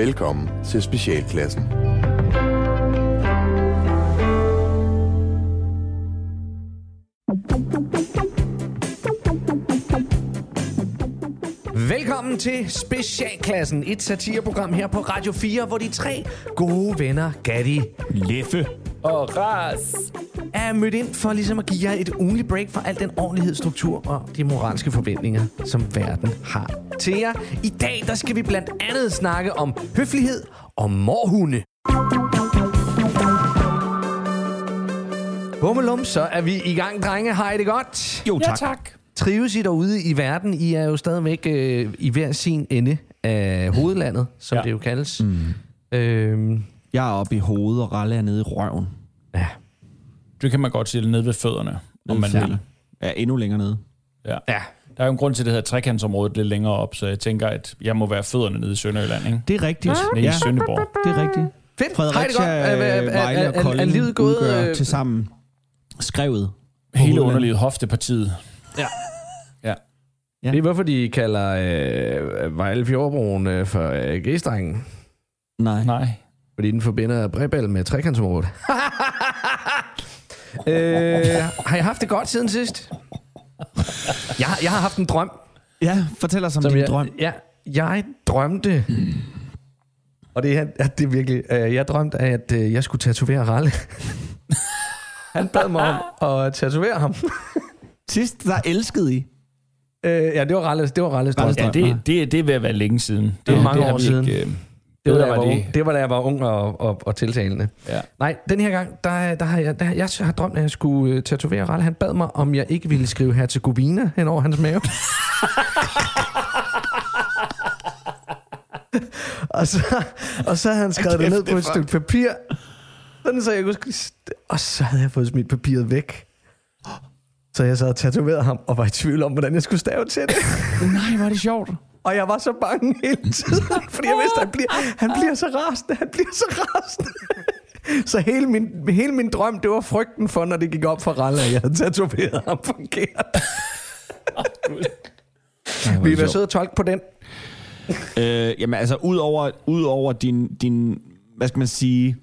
Velkommen til Specialklassen. Velkommen til Specialklassen, et satireprogram her på Radio 4, hvor de tre gode venner, Gatti Leffe. Og ras. er mødt ind for ligesom at give jer et ugenligt break for al den ordentlighed, struktur og de moralske forventninger, som verden har til jer. I dag der skal vi blandt andet snakke om høflighed og morhunde. Bummelum, så er vi i gang, drenge. Har I det godt? Jo, Ja, tak. tak. Trives I derude i verden? I er jo stadigvæk øh, i hver sin ende af hovedlandet, som ja. Det jo kaldes. Mm. Øhm, Jeg er oppe i hovedet, og Ralle er nede i røven. ja. Det kan man godt sige nede ved fødderne, om man Ja. vil. Ja, endnu længere nede. Ja. ja. Der er jo en grund til, at det hedder trekantsområdet lidt længere op, så jeg tænker, at jeg må være fødderne nede i Sønderjylland, ikke? Det er rigtigt. Nede Ja, i Sønderborg. det er rigtigt. Fedt. Har I det godt? Fredericia, Er- er- er- Vejle og er- er- Kolding livet gået, udgør øh, til sammen skrevet. Hele underlivet hoftepartiet. Ja. Ja. Det er hvorfor de kalder øh, Vejle Fjordbroen øh, for øh, G-strengen. Nej. Nej. Fordi den forbinder Brebal med trekantsområdet. øh, har I haft det godt siden sidst? Jeg, har- jeg har haft en drøm. Ja, fortæl os om din jeg, drøm. Ja, jeg drømte... Og det er, ja, det er virkelig... Øh, jeg drømte af, at øh, jeg skulle tatovere Ralle. Han bad mig om at tatovere ham. Sidst, der elskede I. øh, ja, det var Ralles, det var Ralles drøm. Ja, det, det, det er ved at være længe siden. Det er mange har år siden. Ikke, øh, Det var, da jeg var, det. ung. det var da jeg var ung og, og, og tiltalende. Ja. Nej, den her gang, der, der har jeg, der, jeg har drømt, at jeg skulle uh, tatovere Ralle. Han bad mig, om jeg ikke ville skrive her til Gubina hen over hans mave. og, så, og så havde han skrevet det ned på et stykke papir. Sådan, så jeg kunne Og så havde jeg fået smidt papiret væk. Så jeg sad og tatoverede ham, og var i tvivl om, hvordan jeg skulle stave til det. Nej, var det sjovt. Og jeg var så bange hele tiden, fordi jeg vidste, at han bliver, han bliver så rasende, han bliver så rasende. Så hele min, hele min drøm, det var frygten for, når det gik op for Ralle, at jeg havde tatoveret ham forkert. Vil I være søde og tolke på den? Øh, jamen altså, udover, udover din, din, hvad skal man sige,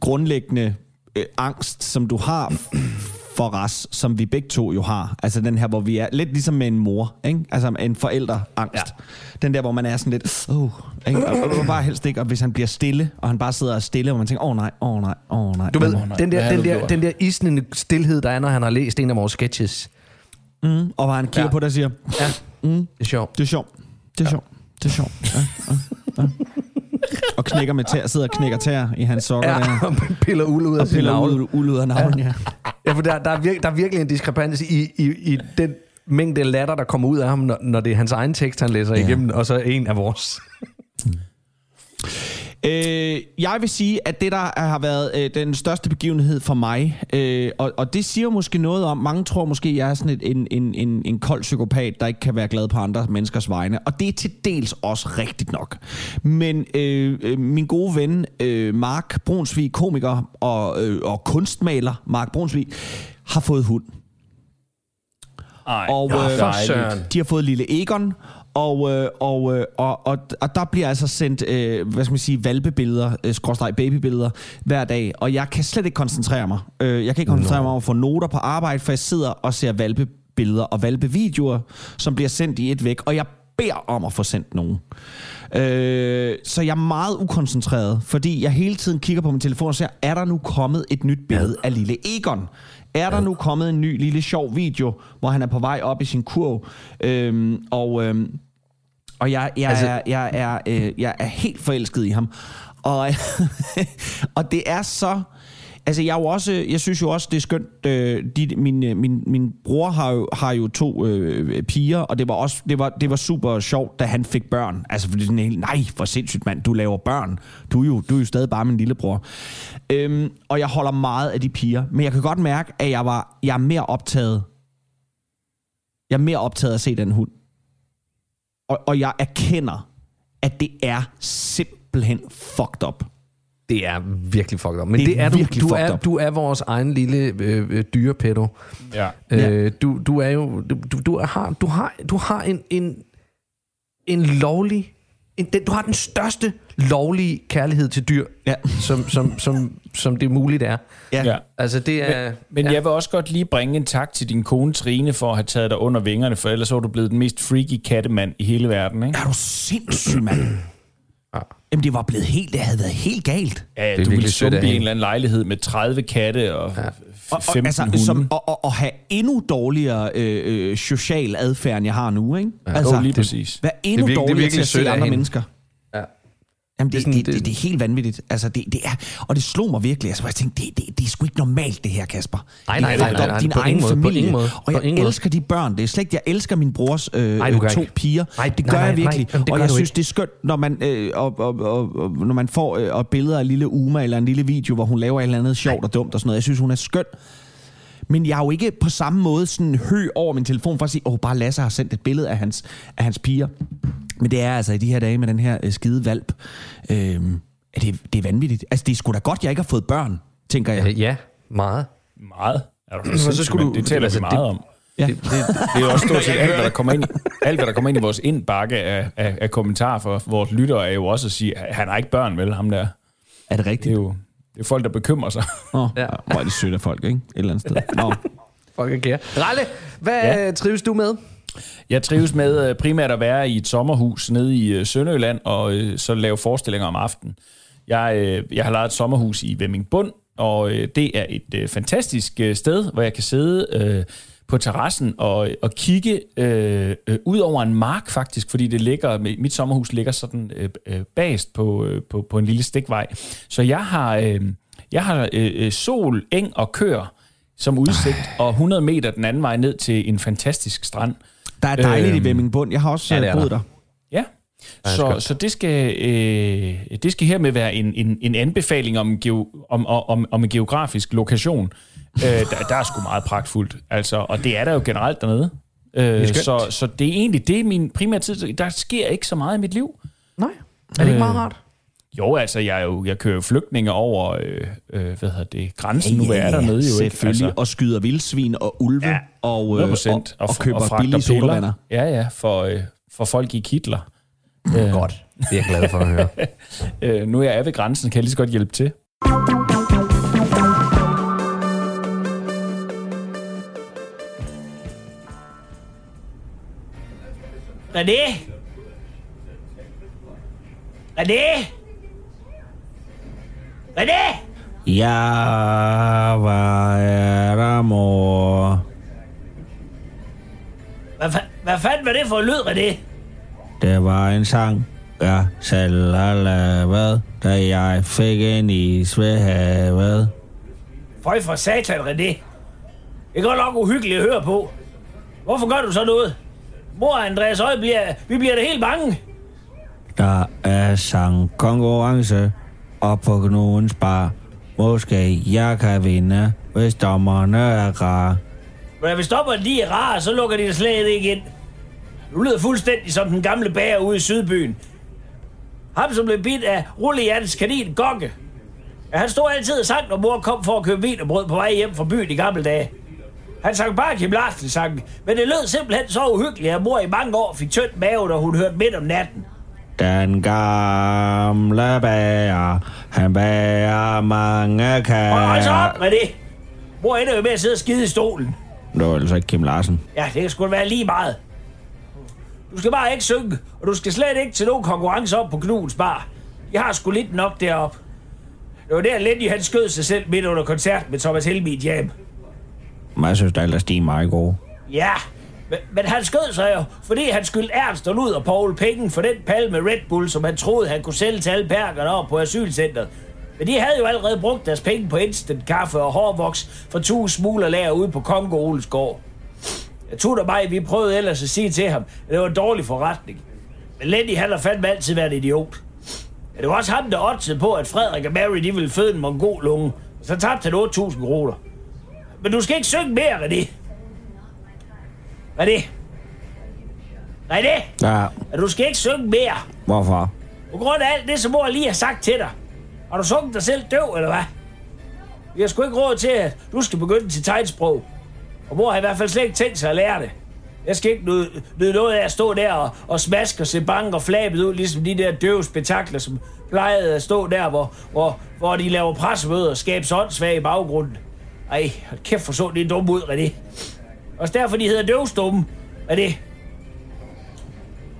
grundlæggende øh, angst, som du har for ras, som vi begge to jo har. Altså den her, hvor vi er lidt ligesom med en mor, ikke? Altså en forældreangst. Ja. Den der, hvor man er sådan lidt, oh, ikke? Og, og, og bare helst ikke, og hvis han bliver stille, og han bare sidder og stille, og man tænker, åh oh, nej, åh oh, nej, åh oh, nej. Du ved, Åh, nej. den der, den, der, den der isnende stillhed, der er, når han har læst en af vores sketches. Mm, og hvor han kigger Ja. ja. på dig og siger, Ja, mm, det er sjovt. det er sjovt, det er sjovt, det er sjovt. Ja, ja, ja. Og knækker med tær, sidder og knækker tær i hans sokker Ja, der. og piller uld ud af Og sin piller navle. ud, ud, af navlen, ja. Ja, for der, der, er virke, der er virkelig en diskrepans i, i, i den mængde latter, der kommer ud af ham, når, når det er hans egen tekst, han læser ja. Ja. igennem, og så en af vores. Øh, jeg vil sige, at det, der har været øh, den største begivenhed for mig, øh, og, og det siger måske noget om, mange tror måske, jeg er sådan et, en, en, en, en kold psykopat, der ikke kan være glad på andre menneskers vegne, og det er til dels også rigtigt nok. Men øh, øh, min gode ven, øh, Mark Brunsvig, komiker og, øh, og kunstmaler Mark Brunsvig, har fået hund. Ej, Og, øh, for søren. De har fået lille Egon, og, øh, og, øh, og, og, og der bliver altså sendt, øh, hvad skal man sige, valpebilleder, øh, skråstreg babybilleder hver dag, og jeg kan slet ikke koncentrere mig. Øh, jeg kan ikke koncentrere mig om at få noter på arbejde, for jeg sidder og ser valpebilleder og valpevideoer, som bliver sendt i et væk, og jeg beder om at få sendt nogen. Øh, så jeg er meget ukoncentreret, fordi jeg hele tiden kigger på min telefon og ser, er der nu kommet et nyt billede af lille Egon? Er der nu kommet en ny lille sjov video, hvor han er på vej op i sin kurv? Øhm, og øhm, og jeg, jeg, Altså- er, jeg, er, øh, jeg er helt forelsket i ham. Og, og det er så... Altså, jeg, er jo også, jeg synes jo også, det er skønt. Øh, de, min, øh, min, min bror har jo, har jo to øh, piger, og det var, også, det, var, det var super sjovt, da han fik børn. Altså, fordi sådan helt, nej, for sindssygt mand, du laver børn. Du er jo, du er jo stadig bare min lillebror. Øhm, og jeg holder meget af de piger, men jeg kan godt mærke, at jeg, var, jeg er mere optaget. Jeg er mere optaget af at se den hund. Og, og jeg erkender, at det er simpelthen fucked up. Det er virkelig fucked up. Men det, Det er er, du, virkelig du, fucked er, up. du er vores egen lille øh, øh, dyrepædo. Ja. Øh, du, du er jo... Du, du, har, du har, du har en, en, en lovlig en, den, du har den største lovlige kærlighed til dyr, Ja. som, som, som, som det muligt er. Ja. Ja. Altså, det er... Men ja. jeg vil også godt lige bringe en tak til din kone Trine for at have taget dig under vingerne, for ellers var du blevet den mest freaky kattemand i hele verden, ikke? Er du sindssyg, mand? Jamen, det var blevet helt, det havde været helt galt. Ja, ja er du ville sumpe i en eller anden lejlighed med 30 katte og ja. Og, og, 15 altså, hunde. som, og, og, og have endnu dårligere øh, øh, social adfærd, end jeg har nu, ikke? Ja, Jo, lige præcis. Hvad endnu Det er virkelig- det er dårligere virkelig til at se andre hende. mennesker. Ja. Jamen, det, Det er sådan- det, det, det- det, er helt vanvittigt. Altså, det, det er, og det slog mig virkelig. Altså, jeg tænkte, det, det, det er sgu ikke normalt, det her, Kasper. Nej, nej, nej, nej, nej, Din på egen måde, på familie. ingen måde, Og jeg ingen måde. elsker de børn. Det er slet ikke, jeg elsker min brors øh, Nej, to ikke. piger. Nej, det nej, gør nej, jeg virkelig. nej, det og jeg synes, ikke. det er skønt, når man, øh, og, og, og, og, når man får øh, og billeder af lille Uma, eller en lille video, hvor hun laver et eller andet sjovt og dumt og sådan noget. Jeg synes, hun er skøn. Men jeg er jo ikke på samme måde sådan hø over min telefon for at sige, åh, bare Lasse har sendt et billede af hans, af hans piger. Men det er altså i de her dage med den her øh, skide valp. Øh, det, det er vanvittigt. Altså, det er sgu da godt, jeg ikke har fået børn, tænker jeg. Øh, Ja, meget. Meget. Er så skulle du- det taler altså, vi meget det- om. Ja. Det, det, Det er jo også stort set alt, hvad der kommer ind i, alt, hvad der kommer ind i vores indbakke af, af, af kommentarer fra vores lyttere, er jo også at sige, at han har ikke børn, vel, ham der. Er det Det er rigtigt? jo det er folk, der bekymrer sig. Nå, Ja. hvor er det sødt af folk, ikke? Et eller andet sted. Nå. folk er kære. Ralle, hvad Ja. ja. trives du med? Jeg trives med øh, primært at være i et sommerhus nede i øh, Sønderjylland, og øh, så lave forestillinger om aftenen. Jeg, øh, jeg har lejet et sommerhus i Vemmingbund, og øh, det er et øh, fantastisk øh, sted, hvor jeg kan sidde øh, på terrassen og, og kigge øh, øh, ud over en mark faktisk, fordi det ligger, mit sommerhus ligger sådan øh, øh, bagest på, øh, på, på en lille stikvej. Så jeg har, øh, jeg har øh, øh, sol, eng og køer som udsigt, og 100 meter den anden vej ned til en fantastisk strand. Der er dejligt Øhm, i Vemmingbund. Jeg har også ja, er boet der. der. Ja. Så, så det, skal, øh, det skal hermed være en, en, en anbefaling om, geo, om, om, om en geografisk lokation. Øh, der, der er sgu meget pragtfuldt. Altså, og det er der jo generelt dernede. Øh, skønt. så, så det er egentlig det, er min primære tid. Der sker ikke så meget i mit liv. Nej. Er det ikke meget rart? Jo, altså, jeg, er jo, jeg kører jo flygtninge over, øh, øh, hvad hedder det, grænsen nu, hvad er dernede jo ikke. Selvfølgelig. Altså, Og skyder vildsvin og ulve. Ja, og, øh, 100%. og, og, og køber fragter billige piller. sodavanner. Ja, ja, for, øh, for folk i kitler. Godt. Det er jeg glad for at høre. Øh, nu er jeg er ved grænsen, kan jeg lige så godt hjælpe til. René? René? René? Ja, hvad er der, mor? Hvad, hvad fanden var det for en lyd, René? Det var en sang, jeg selv har lavet, da jeg fik en is ved havet. Føj for satan, René. Det er godt nok uhyggeligt at høre på. Hvorfor gør du så noget? Mor og Andreas Øje bliver, vi bliver da helt bange. Der er sangkonkurrence op på Knugens Bar. Måske jeg kan vinde, hvis dommerne er rar. Men hvis stopper de er rare, så lukker de det slet ikke ind. Du lyder fuldstændig som den gamle bager ude i Sydbyen. Ham, som blev bidt af rullejans kanin Gokke. Ja, han stod altid og sang, når mor kom for at købe vin og brød på vej hjem fra byen i gamle dage. Han sang bare Kim Larsen sang, men det lød simpelthen så uhyggeligt, at mor i mange år fik tynd mave, da hun hørte midt om natten. Den gamle bager, han bager mange Og hold så kager. op med det! Mor ender jo med at sidde og skide i stolen. Det var altså ikke Kim Larsen. Ja, det da være lige meget. Du skal bare ikke synge, og du skal slet ikke til nogen konkurrence op på Knuds Bar. Jeg har sgu lidt nok derop. Det var der Lenny, han skød sig selv midt under koncerten med Thomas Helmig Jam. Men jeg synes, at de er meget gode. Ja, men, men han skød sig jo, fordi han skyldte Ernst og Lud og Paul penge for den pal med Red Bull, som han troede, han kunne sælge til alle perkerne op på asylcentret. Men de havde jo allerede brugt deres penge på instant kaffe og hårvoks for to smuglerlager ude på Kongo Olesgård. Jeg tog da mig, vi prøvede ellers at sige til ham, at det var en dårlig forretning. Men Lenny, han har fandme altid været en idiot. Ja, det var også ham, der oddsede på, at Frederik og Mary, de ville føde en mongolunge. Så tabte han 8.000 kroner. Men du skal ikke synge mere, René. René. René. Ja, Ja, Du skal ikke synge mere. hvorfor? På grund af alt det, som mor lige har sagt til dig. Har du sunget dig selv døv, eller hvad? Vi har sgu ikke råd til, at du skal begynde til tegnsprog. Og mor har i hvert fald slet ikke tænkt sig at lære det. Jeg skal ikke nyde, nyde noget af at stå der og, og smaske og se bank og flabet ud, ligesom de der døve spektakler, som plejede at stå der, hvor, hvor, hvor de laver pressemøder og skaber åndssvag i baggrunden. Ej, hold kæft for så det er dumt ud, René. Også derfor, de hedder døvstumme, René.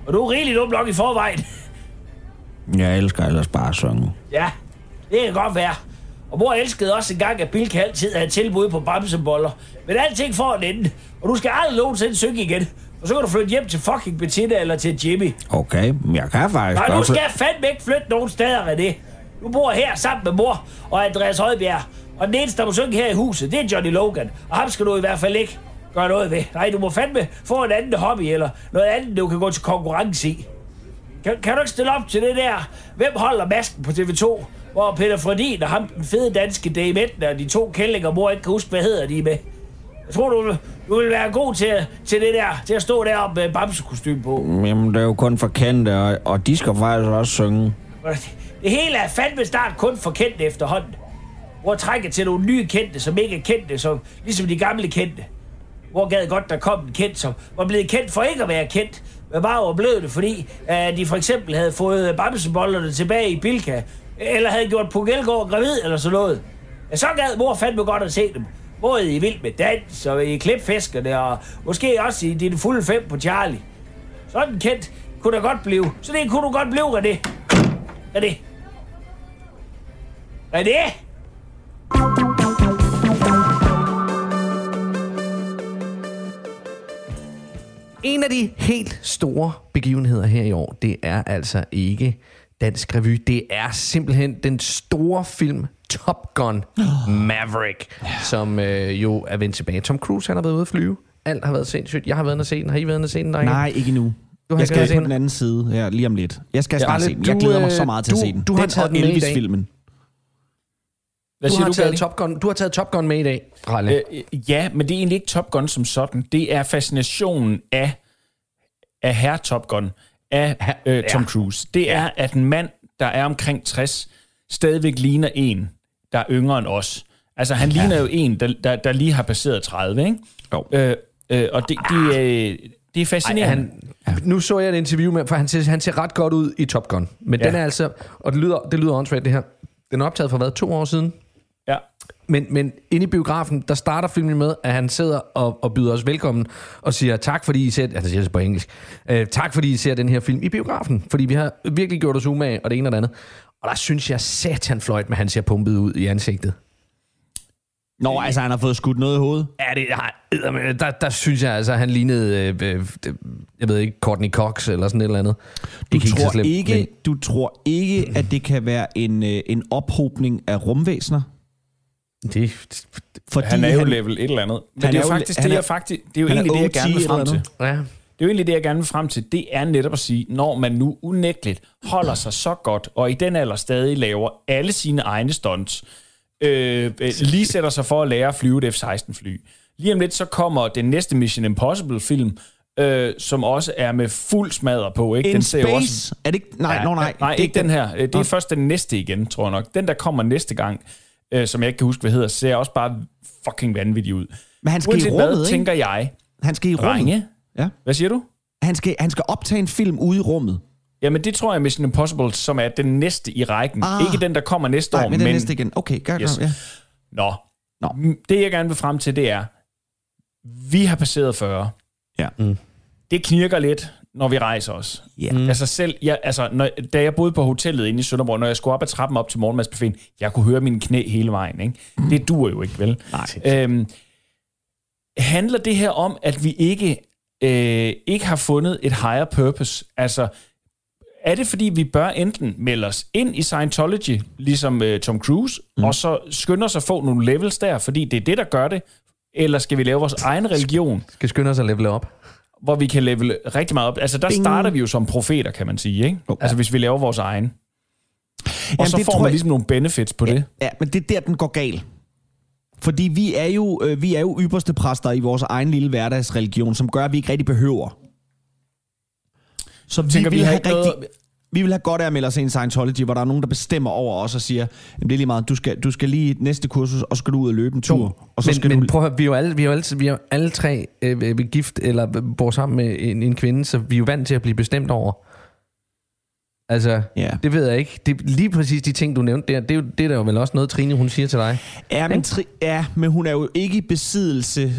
Og du er rigtig dum nok i forvejen. Jeg elsker ellers bare at synge. Ja, det kan godt være. Og mor elskede også engang, at Bill kan altid have tilbud på bamseboller. Men alting får en ende. Og du skal aldrig nogensinde synge igen. Og så kan du flytte hjem til fucking Bettina eller til Jimmy. Okay, men jeg kan faktisk Nej, godt... skal fandme ikke flytte nogen steder, René. Du bor her sammen med mor og Andreas Højbjerg. Og den eneste, der må synge her i huset, det er Johnny Logan. Og ham skal du i hvert fald ikke gøre noget ved. Nej, du må fandme få en anden hobby, eller noget andet, du kan gå til konkurrence i. Kan, kan du ikke stille op til det der? Hvem holder masken på TV2? Hvor Peter Fredin og ham, den fede danske Dave Edna, og de to kællinger, mor ikke kan huske, hvad hedder de med. Jeg tror, du, du vil være god til, til det der, til at stå deroppe med bamsekostyme på. Jamen, det er jo kun for kendte, og, og de skal faktisk også synge. Det hele er fandme snart kun for kendte efterhånden. Hvor trækker til nogle nye kendte, som ikke er kendte, som, ligesom de gamle kendte. Hvor gad godt, der kom en kendt, som var blevet kendt for ikke at være kendt, men bare overblev det, fordi uh, de for eksempel havde fået bamsebollerne tilbage i Bilka, eller havde gjort Pugelgaard gravid, eller sådan noget. Ja, så gad mor fandme godt at se dem. Både i Vild med Dans, og i Klipfiskerne, og måske også i dine fulde fem på Charlie. Sådan kendt kunne der godt blive. Så det kunne du godt blive, René. René. René? En af de helt store begivenheder her i år, det er altså ikke Dansk Revy. Det er simpelthen den store film Top Gun Maverick, som øh, jo er vendt tilbage. Tom Cruise, han har været ude at flyve. Alt har været sindssygt. Jeg har været inde og se den. Har I været inde og se den? drenge? Nej, ikke endnu. Du har jeg skal på den anden side her lige om lidt. Jeg skal snart se den. Jeg glæder mig øh, så meget til du- at se den. du har den taget den med i dag. Elvis-filmen. Hvad Du siger har, du, taget? Top Gun, du har taget Top Gun med i dag, Ralle. Øh, ja, men det er egentlig ikke Top Gun som sådan. Det er fascinationen af, af herre Top Gun, af øh, Tom ja. Cruise. Det er, at en mand, der er omkring 60, stadigvæk ligner en, der er yngre end os. Altså, han ligner jo en, der, der, der lige har passeret 30, ikke? Jo. Øh, øh, og det, det, øh, det er Ej, fascinerende. han, nu så jeg et interview med, for han ser, han ser ret godt ud i Top Gun. Men ja. Ja. den er altså, og det lyder, det lyder åndssvagt det her, den er optaget for hvad, to år siden? Men, men inde i biografen, der starter filmen med, at han sidder og, og byder os velkommen og siger tak, fordi I ser... Altså, siger det på engelsk. Øh, tak, fordi I ser den her film i biografen. Fordi vi har virkelig gjort os umage, og det ene og det andet. Og der synes jeg, satan fløjt med, han ser pumpet ud i ansigtet. Nå, altså han har fået skudt noget i hovedet. Ja, det, der, der, der synes jeg altså, han lignede, øh, øh, jeg ved ikke, Courtney Cox eller sådan et eller andet. Du Ikke så tror, ikke, men- du tror ikke, at det kan være en, øh, en ophobning af rumvæsener? Det, Fordi Han er jo level et eller andet. Men Han det er er jo faktisk, han det er- er, faktisk, det er jo han er egentlig det, jeg gerne vil frem til. ja. Det er jo egentlig det, jeg gerne vil frem til. Det er netop at sige, når man nu unægteligt holder sig så godt, og i den alder stadig laver alle sine egne stunts, øh, øh, lige sætter sig for at lære at flyve et F-16-fly. Lige om lidt, så kommer den næste Mission Impossible-film, øh, som også er med fuld smadre på. Ikke? In ser jo Space? Er det ikke? Nej, Ja, no, nej. nej, det er ikke den her. Det er først den næste igen, tror jeg nok. Den, der kommer næste gang, øh, som jeg ikke kan huske, hvad hedder, ser også bare fucking vanvittig ud. Men han skal i Uanset rummet, hvad, ikke? tænker jeg, Han skal i rummet. drenge, Ja. hvad siger du? Han skal, han skal optage en film ude i rummet. Jamen, det tror jeg er Mission Impossible, som er den næste i rækken. Ah. Ikke den, der kommer næste Nej, år, men den næste igen. Okay, gør Yes. ja. Nå. Nå. Det, jeg gerne vil frem til, det er, vi har passeret 40. Ja. Mm. Det knirker lidt, når vi rejser os. Ja. Mm. Altså selv, jeg, altså, når, da jeg boede på hotellet inde i Sønderborg, når jeg skulle op ad trappen op til morgenmadsbuffeten, jeg kunne høre mine knæ hele vejen. Ikke? Det dur jo ikke, vel? Nej. Øhm, handler det her om, at vi ikke, øh, ikke har fundet et higher purpose? Altså, er det fordi, vi bør enten melde os ind i Scientology, ligesom øh, Tom Cruise, mm. og så skynde os at få nogle levels der, fordi det er det, der gør det? Eller skal vi lave vores egen religion, skal skynde os at level op. hvor vi kan levele rigtig meget op? Altså, der Bing. starter vi jo som profeter, kan man sige, ikke? Jo. Altså, hvis vi laver vores egen. Og Jamen, så får man jeg- ligesom nogle benefits på det. Ja, men det er der, den går galt. Fordi vi er jo, øh, vi er jo ypperste præster i vores egen lille hverdagsreligion, som gør, at vi ikke rigtig behøver. Så vi Tænker, vil vi har have ikke rigtig... noget, vi vil have godt af at melde os ind i Scientology, hvor der er nogen, der bestemmer over os og siger, "Jamen, det er lige meget, du skal, du skal lige næste kursus, og så skal du ud og løbe en tur. Og så men, skal men du... prøv at høre, vi er jo alle, vi er jo alle, vi er jo alle tre øh, gift eller bor sammen med en, en kvinde, så vi er jo vant til at blive bestemt over. Altså, Ja. det ved jeg ikke. Det, lige præcis de ting, du nævnte der, det er, jo, det er der jo vel også noget, Trine, hun siger til dig. Ja men, tri- ja, men hun er jo ikke i besiddelse,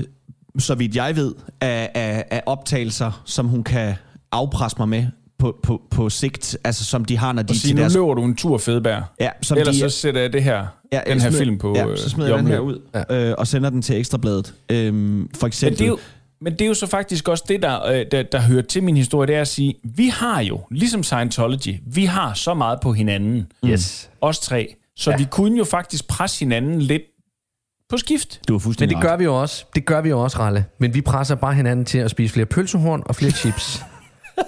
så vidt jeg ved, af, af, af optagelser, som hun kan afpresse mig med på, på, på sigt, altså som de har, når de Og sige, nu løber du en tur, Fedberg. Ja, som Ellers de, så sætter jeg det her, ja, den her smider- film på ja, øh, så smider i jeg den her ud øh, og sender den til Ekstrabladet. Øhm, for Men eksempel. det, er jo, men det er jo så faktisk også det, der, øh, der, der hører til min historie, det er at sige, vi har jo, ligesom Scientology, vi har så meget på hinanden, Yes. os tre, så ja. vi kunne jo faktisk presse hinanden lidt på skift. du er Men fuldstændig det gør vi jo også. Det gør vi jo også, Ralle. Men vi presser bare hinanden til at spise flere pølsehorn og flere chips.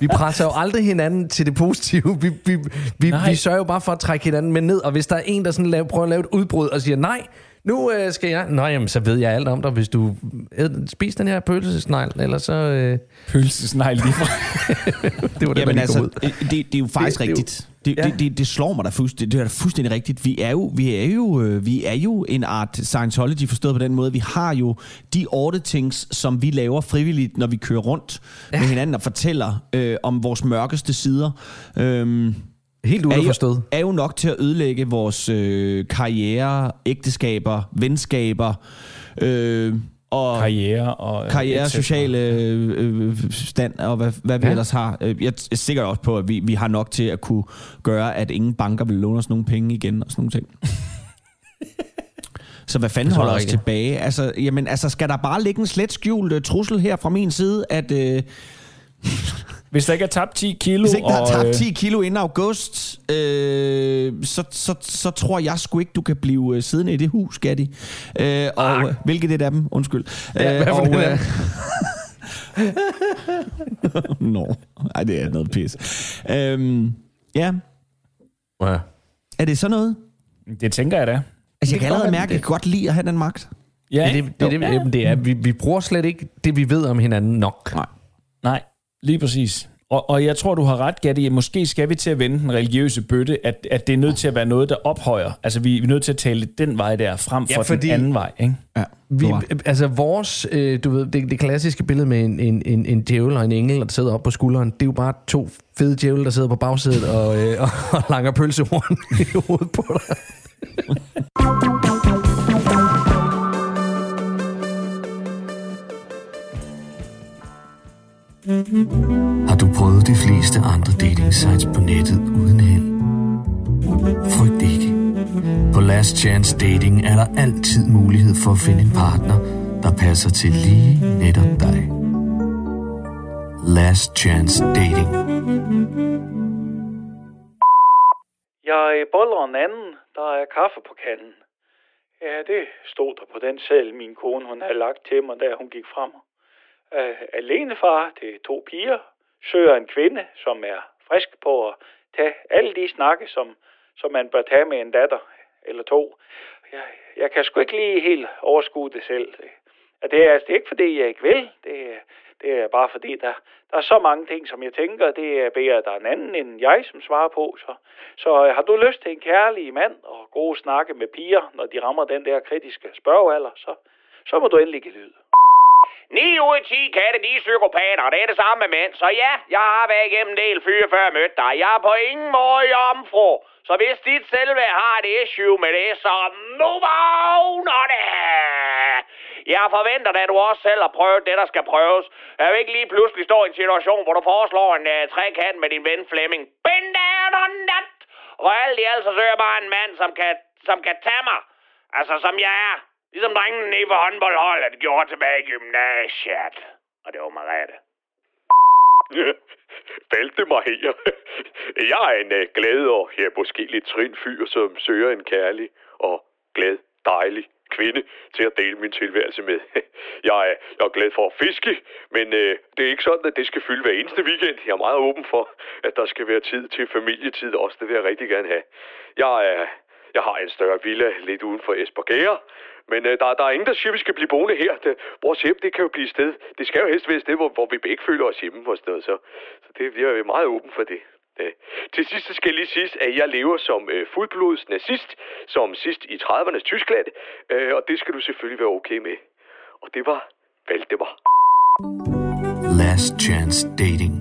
Vi presser jo aldrig hinanden til det positive. Vi, vi, vi, Nej. vi sørger jo bare for at trække hinanden med ned. Og hvis der er en, der sådan laver, prøver at lave et udbrud og siger, nej, nu øh, skal jeg... Nå, jamen, så ved jeg alt om dig, hvis du øh, spiser den her pølsesnegl, eller så... Øh, Pølsesnegl lige fra. det var det, Jamen altså, ud. det, det, det er jo faktisk Det- rigtigt. Det, Ja. det, det, det slår mig da fuldstændig, det er da fuldstændig rigtigt. Vi er jo, vi er jo, øh, vi er jo en art Scientology forstået på den måde. Vi har jo de auditings, som vi laver frivilligt, når vi kører rundt ja. med hinanden og fortæller øh, om vores mørkeste sider. Øhm, Helt er, jo, uforstået. er jo nok til at ødelægge vores øh, karriere, ægteskaber, venskaber, øh, og Karriere og... karriere, et cetera. sociale øh, øh, stand og hvad, hvad vi Ja. ellers har. Øh, Jeg er sikker også på, at vi, vi har nok til at kunne gøre, at ingen banker vil låne os nogen penge igen og sådan nogle ting. Så hvad fanden holder os tilbage? Altså, jamen, altså, skal der bare ligge en slet skjult uh, trussel her fra min side, at øh, Hvis der ikke er tabt 10 kilo... hvis ikke der er og, tabt øh, 10 kilo inden august, øh, så, så, så tror jeg sgu ikke, du kan blive øh, siddende i det hus, Gatti. Øh, og øh, hvilket et af dem? Undskyld. Ja, hvad for og, et af Nå, Ej, det er noget pis. Øhm, ja, Ja. er det så noget? Det tænker jeg da. Altså, jeg kan allerede mærke, at det- jeg godt lide at have den magt. Ja, Det, er det, det, det, det, det er, vi, vi bruger slet ikke det, vi ved om hinanden nok. Nej. Nej, lige præcis. Og, og jeg tror, du har ret, Gatti. Måske skal vi til at vende den religiøse bøtte, at, at det er nødt til at være noget, der ophøjer. Altså, vi, vi er nødt til at tale den vej der, frem for Ja, fordi- den anden vej. Ikke? Ja, Vi, altså vores, øh, du ved, det, det klassiske billede med en, en, en, en djævel og en engel, der sidder op på skulderen, det er jo bare to fede djævle, der sidder på bagsædet og, øh, og, og langer pølsehorn i hovedet på dig. Har du prøvet de fleste andre dating sites på nettet uden held? Frygt ikke. På Last Chance Dating er der altid mulighed for at finde en partner, der passer til lige netop dig. Last Chance Dating. Jeg boller en anden. Der er kaffe på kanden. Ja, det stod der på den seddel, min kone hun havde lagt til mig, da hun gik frem øh, alene far til to piger søger en kvinde, som er frisk på at tage alle de snakke, som, som man bør tage med en datter eller to. Jeg, jeg kan sgu ikke lige helt overskue det selv. Det, det, er, altså, det er ikke fordi, jeg ikke vil. Det, det er bare fordi, der, der er så mange ting, som jeg tænker, det er bedre, der er en anden end jeg, som svarer på. Så, så øh, har du lyst til en kærlig mand og gode snakke med piger, når de rammer den der kritiske spørgealder, så, så må du endelig give lyd. 9 ud af 10 katte, de er psykopater, og det er det samme med mænd. Så ja, jeg har været igennem en del fyre, før jeg mødte dig. Jeg er på ingen måde jomfru. Så hvis dit selvværd har et issue med det, så nu vågner det! Jeg forventer da, at du også selv har prøvet det, der skal prøves. Jeg vil ikke lige pludselig stå i en situation, hvor du foreslår en øh, uh, trekant med din ven Flemming. Been down on that! Og alt i alt så søger jeg bare en mand, som kan, som kan tage mig. Altså, som jeg er. Ligesom drengene nede på håndboldholdet gjorde tilbage i gymnasiet. Og det var Marete. Vælte mig her. Jeg er en uh, glad og ja, måske lidt trin fyr, som søger en kærlig og glad, dejlig kvinde til at dele min tilværelse med. Jeg er, jeg er glad for at fiske, men uh, det er ikke sådan, at det skal fylde hver eneste weekend. Jeg er meget åben for, at der skal være tid til familietid også. Det vil jeg rigtig gerne have. Jeg, er, jeg har en større villa lidt uden for Esbergære, men øh, der, der er ingen, der siger, at vi skal blive boende her. Det, vores hjem, det kan jo blive et sted. Det skal jo helst være et sted, hvor, hvor vi begge føler os hjemme og sådan noget. Så, så det, jeg er meget åben for det. Øh, til sidst skal jeg lige sige, at jeg lever som øh, fuldblods nazist, som sidst i 30'ernes Tyskland, øh, og det skal du selvfølgelig være okay med. Og det var Valdemar. Last Chance Dating.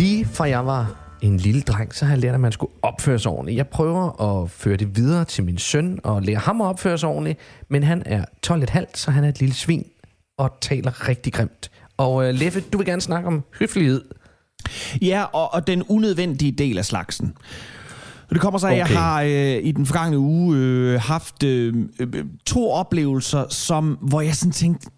Lige fra jeg var en lille dreng, så har jeg lært, at man skulle opføre sig ordentligt. Jeg prøver at føre det videre til min søn og lære ham at opføre sig ordentligt, men han er 12,5, så han er et lille svin og taler rigtig grimt. Og uh, Leffe, du vil gerne snakke om høflighed. Ja, og, og den unødvendige del af slagsen. Det kommer så af, at Okay. jeg har øh, i den forgangne uge øh, haft øh, øh, to oplevelser, som, hvor jeg sådan tænkte,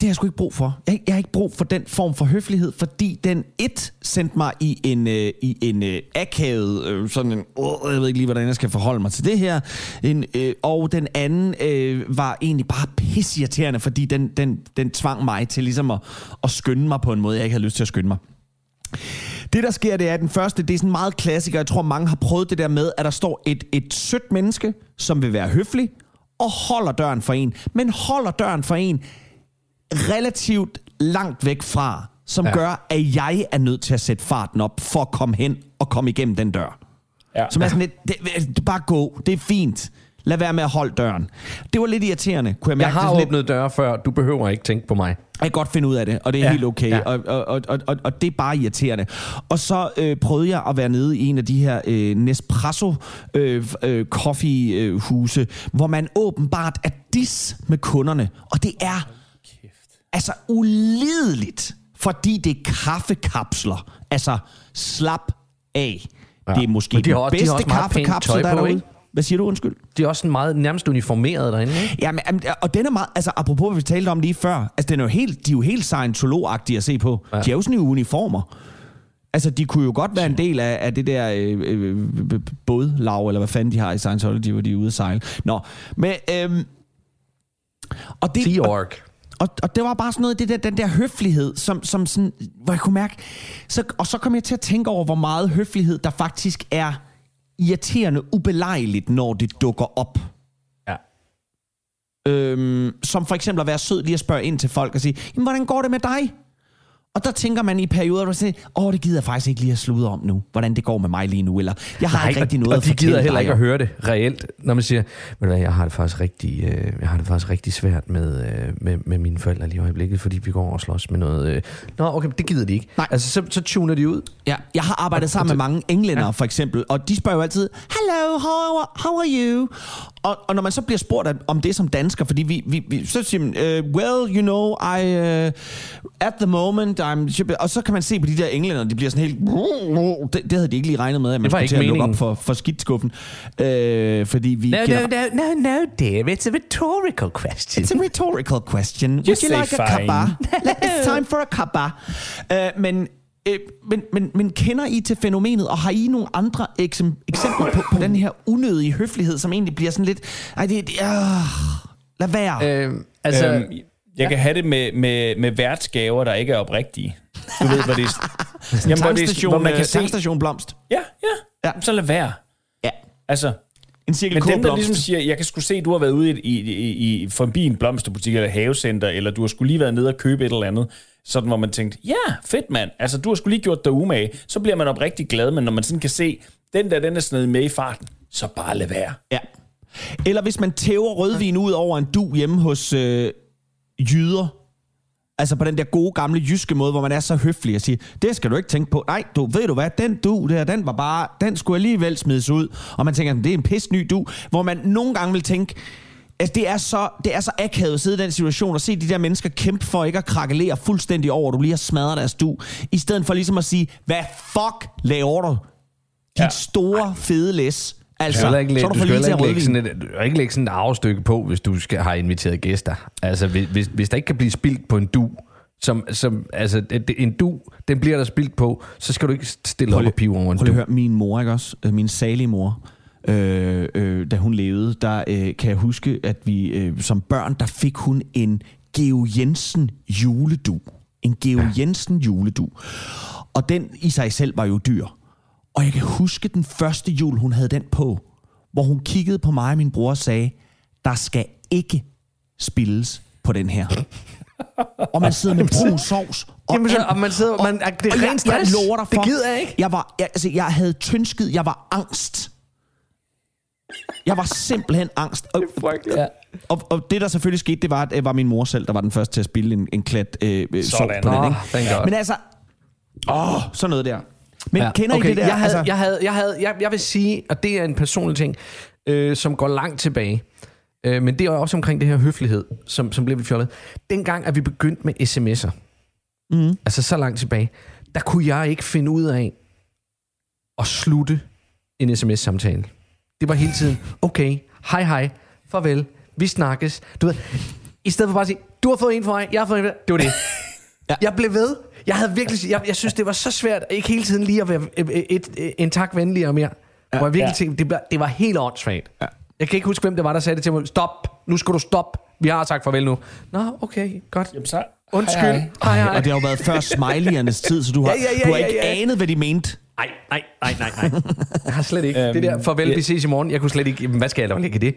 det har jeg sgu ikke brug for. Jeg, jeg har ikke brug for den form for høflighed, fordi den et sendte mig i en, øh, i en øh, akavet, øh, sådan en, øh, jeg ved ikke lige, hvordan jeg skal forholde mig til det her, en, øh, og den anden øh, var egentlig bare pissirriterende, fordi den, den, den tvang mig til ligesom at, at skynde mig på en måde, jeg ikke havde lyst til at skynde mig. Det, der sker, det er, at den første, det er sådan meget klassiker. Jeg tror, mange har prøvet det der med, at der står et, et sødt menneske, som vil være høflig, og holder døren for en. Men holder døren for en relativt langt væk fra, som ja. gør, at jeg er nødt til at sætte farten op for at komme hen og komme igennem den dør. Ja. Som er sådan lidt, det, bare gå, det er fint. Lad være med at holde døren. Det var lidt irriterende, kunne jeg mærke. Jeg har det sådan lidt, åbnet døre før, du behøver ikke tænke på mig. jeg kan godt finde ud af det, og det er ja, helt okay, ja. og, og, og, og, og det er bare irriterende. Og så øh, prøvede jeg at være nede i en af de her øh, Nespresso øh, øh, øh, huse, hvor man åbenbart er dis med kunderne, og det er altså ulideligt, fordi det er kaffekapsler. Altså, slap af. Ja. Det er måske Men de har den også- de har bedste kaffekapsel, der er derude. ikke? Hvad siger du, undskyld? De er også sådan meget nærmest uniformeret derinde, ikke? Ja, men, og den er meget, altså apropos hvad vi talte om lige før, altså den er jo helt, de er jo helt Scientolog-agtige at se på. Ja. De er jo sådan i uniformer. Altså, de kunne jo godt være en del af, af det der øh, øh, bådlag, eller hvad fanden de har i Scientology, hvor de er ude at sejle. Nå, men... Øh, og det, Sea Org. Og, og det var bare sådan noget, det der, den der høflighed, som, som sådan, hvor jeg kunne mærke... Så, og så kom jeg til at tænke over, hvor meget høflighed, der faktisk er irriterende ubelejligt, når det dukker op. Ja. Øhm, som for eksempel at være sød lige at spørge ind til folk og sige, Jamen, hvordan går det med dig? Og der tænker man i perioder, hvor man siger, åh, det gider jeg faktisk ikke lige at slude om nu, hvordan det går med mig lige nu, eller jeg har ikke rigtig og, noget og de at gider heller ikke at om." høre det reelt, når man siger, du hvad, jeg har det faktisk rigtig, øh, jeg har det faktisk rigtig svært med, øh, med, med mine forældre lige i øjeblikket, fordi vi går og slås med noget. Øh. Nå, okay, det gider de ikke. Nej. Altså, så, så tuner de ud. Ja, jeg har arbejdet sammen med mange englænder, for eksempel, og de spørger jo altid, Hello, how, how are you? Og, og når man så bliver spurgt om det som dansker, fordi vi, vi, vi så siger man, uh, well, you know, I, uh, at the moment, I'm... Og så kan man se på de der englænder, de bliver sådan helt... Det, det havde de ikke lige regnet med, at man skulle til at lukke op for, for skidtskuffen. Uh, fordi vi... No, no, no, no, no, dear, it's a rhetorical question. It's a rhetorical question. Would you like a fine. cuppa? It's time for a cuppa. Uh, men, øh, men, men, men kender I til fænomenet, og har I nogle andre eksem- eksempler på, på den her unødige høflighed, som egentlig bliver sådan lidt... Ej, det... det uh, lad være. Øh, altså, Øhm, jeg kan have det med, med, med værtsgaver, der ikke er oprigtige. Du ved, hvor det er... Jamen, hvor, det er, hvor man kan øh, se... blomst. Ja, ja, Ja. ja. Så lad være. Ja. Altså, En cirkel men dem, der ligesom siger, jeg kan sgu se, at du har været ude i, i, i, i forbi en blomsterbutik eller havecenter, eller du har skulle lige været nede og købe et eller andet, sådan hvor man tænkte, ja, fedt mand, altså du har skulle lige gjort dig umage, så bliver man oprigtig glad, men når man sådan kan se, den der, den er snedet med i farten, så bare lad være. Ja. Eller hvis man tæver rødvin ud over en du hjemme hos øh, jyder. Altså på den der gode gamle jyske måde, hvor man er så høflig og siger, det skal du ikke tænke på. Nej, du ved du hvad, den du der, den var bare, den skulle alligevel smides ud. Og man tænker, det er en pis ny du. Hvor man nogle gange vil tænke, Altså, det er så, det er så akavet at sidde i den situation og se de der mennesker kæmpe for ikke at krakelere fuldstændig over, at du lige har smadret deres du, i stedet for ligesom at sige, hvad fuck laver du? Dit ja. Store, fede læs. Altså, Du ikke, lægge, så er du du skal ikke lægge, sådan et, du ikke lægge sådan et arvestykke på, hvis du skal have inviteret gæster. Altså, hvis, hvis, hvis der ikke kan blive spildt på en du, som, som, altså, en du, den bliver der spildt på, så skal du ikke stille op lige- og pive over en Prøv du. at høre, min mor, ikke også? Øh, Min salige mor, øh, øh, da hun levede, der øh, kan jeg huske, at vi øh, som børn, der fik hun en Geo Jensen juledu. En Geo ja. Jensen juledu. Og den i sig selv var jo dyr. Og jeg kan huske den første jul, hun havde den på, hvor hun kiggede på mig og min bror og sagde, der skal ikke spilles på den her. og man sidder med brun sovs. Og, Jamen, så- og man sidder- man- det er og ren jeg, stress. Jeg lover dig Det for, gider jeg ikke. Jeg, var, jeg, altså, jeg havde tyndskid, jeg var angst. Jeg var simpelthen angst. Og, Ja. og, og det, der selvfølgelig skete, det var, at det var min mor selv, der var den første til at spille en, en klat øh, øh, sovs Sådan. på den. Ikke? Men altså, åh, sådan noget der. Men ja, kender okay, I det der? Jeg, havde, altså, jeg, havde, jeg, havde, jeg, jeg vil sige, og det er en personlig ting, øh, som går langt tilbage. Øh, men det er også omkring det her høflighed, som, som blev vi fjollet. Dengang, at vi begyndte med sms'er, mm. altså så langt tilbage, der kunne jeg ikke finde ud af at slutte en sms-samtale. Det var hele tiden, okay, hej hej, farvel, vi snakkes. Du ved, i stedet for bare at sige, du har fået en for mig, jeg har fået en for dig. Det var det. ja. Jeg blev ved. Jeg havde virkelig, jeg, jeg synes, det var så svært, ikke hele tiden lige at være et, et, et, en tak venligere mere. Ja, hvor jeg virkelig ja. ja. tænkte, det, det var helt åndssvagt. Ja. Jeg kan ikke huske, hvem det var, der sagde det til mig. Stop, nu skal du stoppe. Vi har sagt farvel nu. Nå, okay, godt. Jamen så... Undskyld. Hej, hej. Hej, hej. og det har jo været før smileyernes tid, så du har, Ja, ja, ja, du har ja, ikke ja. anet, hvad de mente. Nej, nej, nej, nej, nej. Jeg har slet ikke. Øhm, det der farvel, ja. vi ses i morgen. Jeg kunne slet ikke... Jamen, hvad skal jeg dog lægge i det?